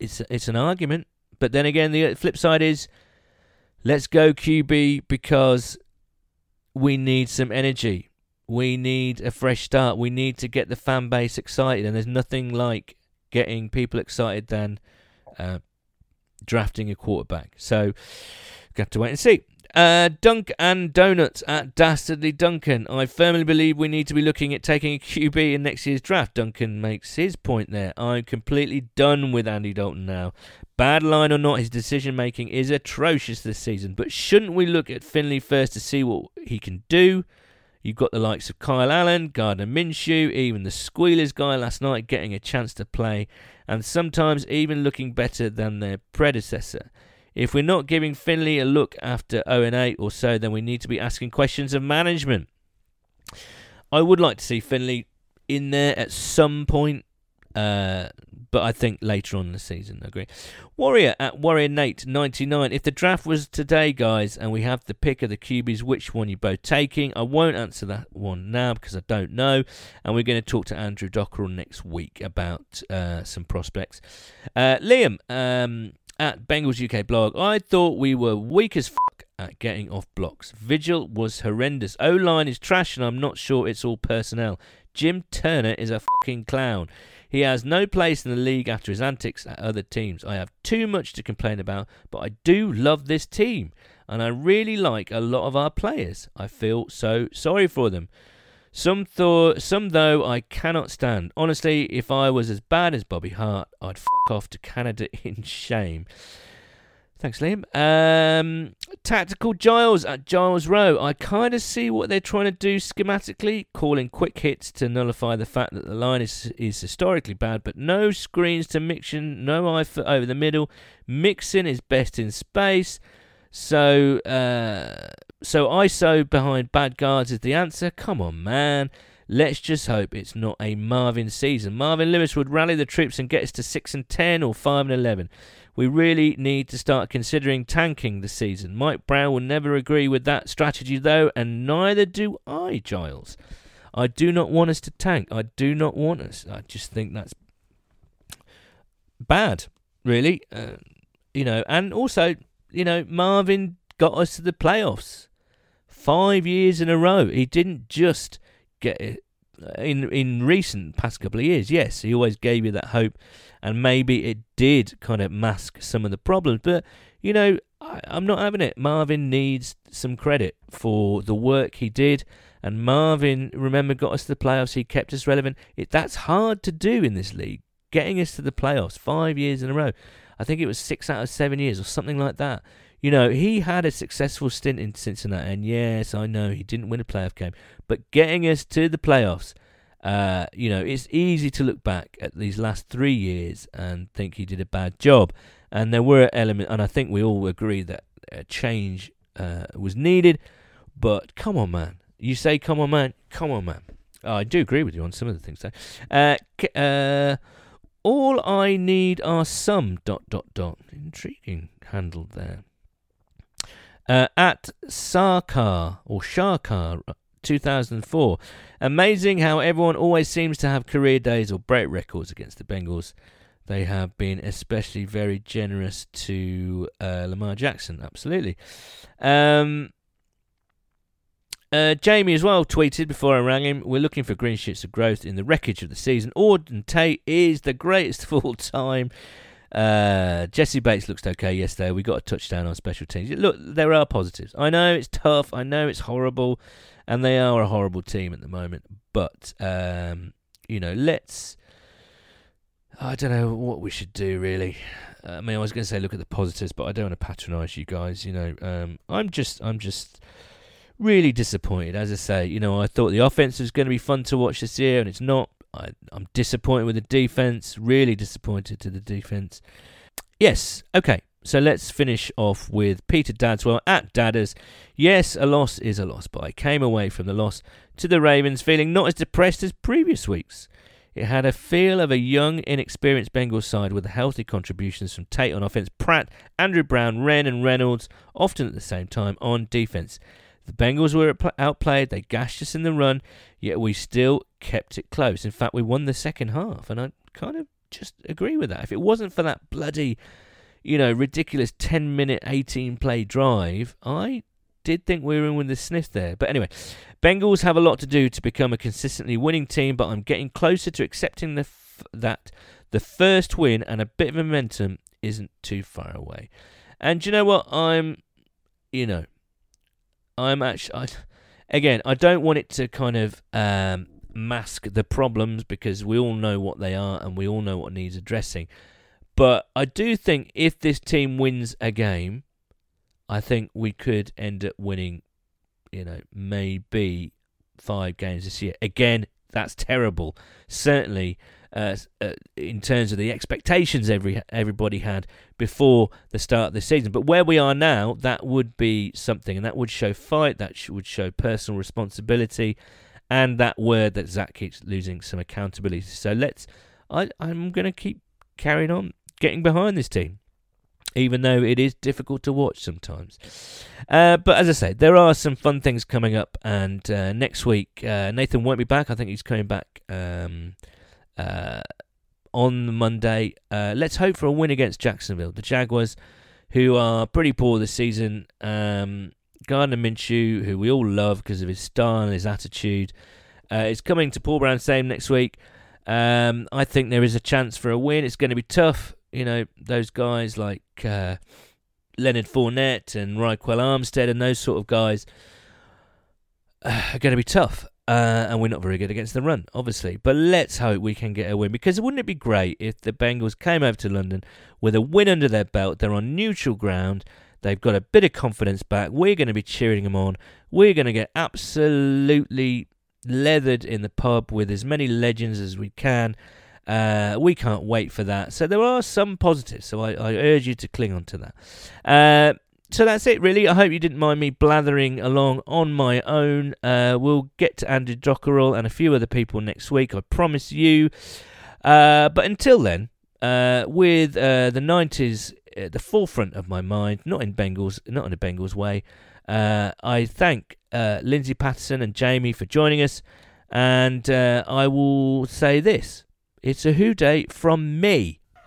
it's it's an argument. But then again, the flip side is let's go QB because we need some energy. We need a fresh start. We need to get the fan base excited, and there's nothing like getting people excited than uh, drafting a quarterback. So, got to wait and see. Uh, Dunk and Donuts at Dastardly Duncan. I firmly believe we need to be looking at taking a QB in next year's draft. Duncan makes his point there. I'm completely done with Andy Dalton now. Bad line or not, his decision making is atrocious this season. But shouldn't we look at Finley first to see what he can do? You've got the likes of Kyle Allen, Gardner Minshew, even the Squealers guy last night getting a chance to play, and sometimes even looking better than their predecessor. If we're not giving Finley a look after 0 8 or so, then we need to be asking questions of management. I would like to see Finley in there at some point, uh, but I think later on in the season. I agree. Warrior at Warrior Nate 99. If the draft was today, guys, and we have the pick of the QBs, which one you both taking? I won't answer that one now because I don't know. And we're going to talk to Andrew Dockrell next week about uh, some prospects. Uh, Liam, um, at Bengals UK blog, I thought we were weak as fuck at getting off blocks. Vigil was horrendous. O line is trash, and I'm not sure it's all personnel. Jim Turner is a fucking clown. He has no place in the league after his antics at other teams. I have too much to complain about, but I do love this team, and I really like a lot of our players. I feel so sorry for them. Some thought, some though I cannot stand. Honestly, if I was as bad as Bobby Hart, I'd fuck off to Canada [LAUGHS] in shame. Thanks, Liam. Um, Tactical Giles at Giles Row. I kind of see what they're trying to do schematically, calling quick hits to nullify the fact that the line is is historically bad, but no screens to Mixon, no Eifert over the middle. Mixon is best in space. So, uh, so ISO behind bad guards is the answer. Come on, man. Let's just hope it's not a Marvin season. Marvin Lewis would rally the troops and get us to six and ten or five and eleven. We really need to start considering tanking the season. Mike Brown will never agree with that strategy, though, and neither do I, Giles. I do not want us to tank. I do not want us. I just think that's bad, really. Uh, you know, and also, you know, Marvin got us to the playoffs five years in a row. He didn't just get it uh, in in recent past couple of years. Yes, he always gave you that hope, and maybe it did kind of mask some of the problems. But you know, I, I'm not having it. Marvin needs some credit for the work he did. And Marvin, remember, got us to the playoffs. He kept us relevant. It, that's hard to do in this league. Getting us to the playoffs five years in a row. I think it was six out of seven years or something like that. You know, he had a successful stint in Cincinnati, and yes, I know he didn't win a playoff game, but getting us to the playoffs, uh, you know, it's easy to look back at these last three years and think he did a bad job. And there were elements, and I think we all agree that a change uh, was needed. But come on, man. You say, come on, man. Come on, man. Oh, I do agree with you on some of the things. Though. Uh, uh, all I need are some dot dot dot. Intriguing handled there. Uh, at Sarkar or Sharkar 2004. Amazing how everyone always seems to have career days or break records against the Bengals. They have been especially very generous to uh, Lamar Jackson. Absolutely. Um, uh, Jamie as well tweeted before I rang him. We're looking for green shoots of growth in the wreckage of the season. Auden Tate is the greatest of all time. Uh, Jessie Bates looked okay yesterday. We got a touchdown on special teams. Look, there are positives. I know it's tough. I know it's horrible, and they are a horrible team at the moment. But um, you know, let's. I don't know what we should do really. I mean, I was going to say look at the positives, but I don't want to patronise you guys. You know, um, I'm just, I'm just really disappointed. As I say, you know, I thought the offense was going to be fun to watch this year, and it's not. I, I'm disappointed with the defense. Really disappointed to the defense. Yes. Okay. So let's finish off with Peter Dadswell at Dadders. Yes, a loss is a loss, but I came away from the loss to the Ravens feeling not as depressed as previous weeks. It had a feel of a young, inexperienced Bengals side with healthy contributions from Tate on offense, Pratt, Andrew Brown, Wren, and Reynolds, often at the same time on defense. The Bengals were outplayed, they gashed us in the run, yet we still kept it close. In fact, we won the second half, and I kind of just agree with that. If it wasn't for that bloody, you know, ridiculous 10 minute, 18 play drive, I did think we were in with the sniff there. But anyway, Bengals have a lot to do to become a consistently winning team, but I'm getting closer to accepting the f- that the first win and a bit of momentum isn't too far away. And you know what? I'm, you know, I'm actually, I, again, I don't want it to kind of um, mask the problems because we all know what they are and we all know what needs addressing. But I do think if this team wins a game, I think we could end up winning, you know, maybe five games this year. Again, that's terrible. Certainly, uh, uh, in terms of the expectations every everybody had before the start of the season. But where we are now, that would be something, and that would show fight. That would show personal responsibility, and that word that Zac keeps losing some accountability. So let's. I I'm going to keep carrying on getting behind this team. Even though it is difficult to watch sometimes. Uh, but as I say, there are some fun things coming up. And uh, next week, uh, Nathan won't be back. I think he's coming back um, uh, on Monday. Uh, let's hope for a win against Jacksonville. The Jaguars, who are pretty poor this season. Um, Gardner Minshew, who we all love because of his style and his attitude, uh, is coming to Paul Brown Stadium next week. Um, I think there is a chance for a win. It's going to be tough. You know, those guys like uh, Leonard Fournette and Ryquell Armstead and those sort of guys are going to be tough. Uh, and we're not very good against the run, obviously. But let's hope we can get a win because wouldn't it be great if the Bengals came over to London with a win under their belt? They're on neutral ground. They've got a bit of confidence back. We're going to be cheering them on. We're going to get absolutely leathered in the pub with as many legends as we can. Uh, we can't wait for that. So there are some positives. So I, I urge you to cling on to that. Uh, so that's it, really. I hope you didn't mind me blathering along on my own. Uh, we'll get to Andrew Dockrell and a few other people next week, I promise you. Uh, but until then, uh, with uh, the 90s at the forefront of my mind, not in Bengals, not in a Bengals way, uh, I thank uh, Lindsay Patterson and Jamie for joining us. And I will say this it's a Who Dey from me.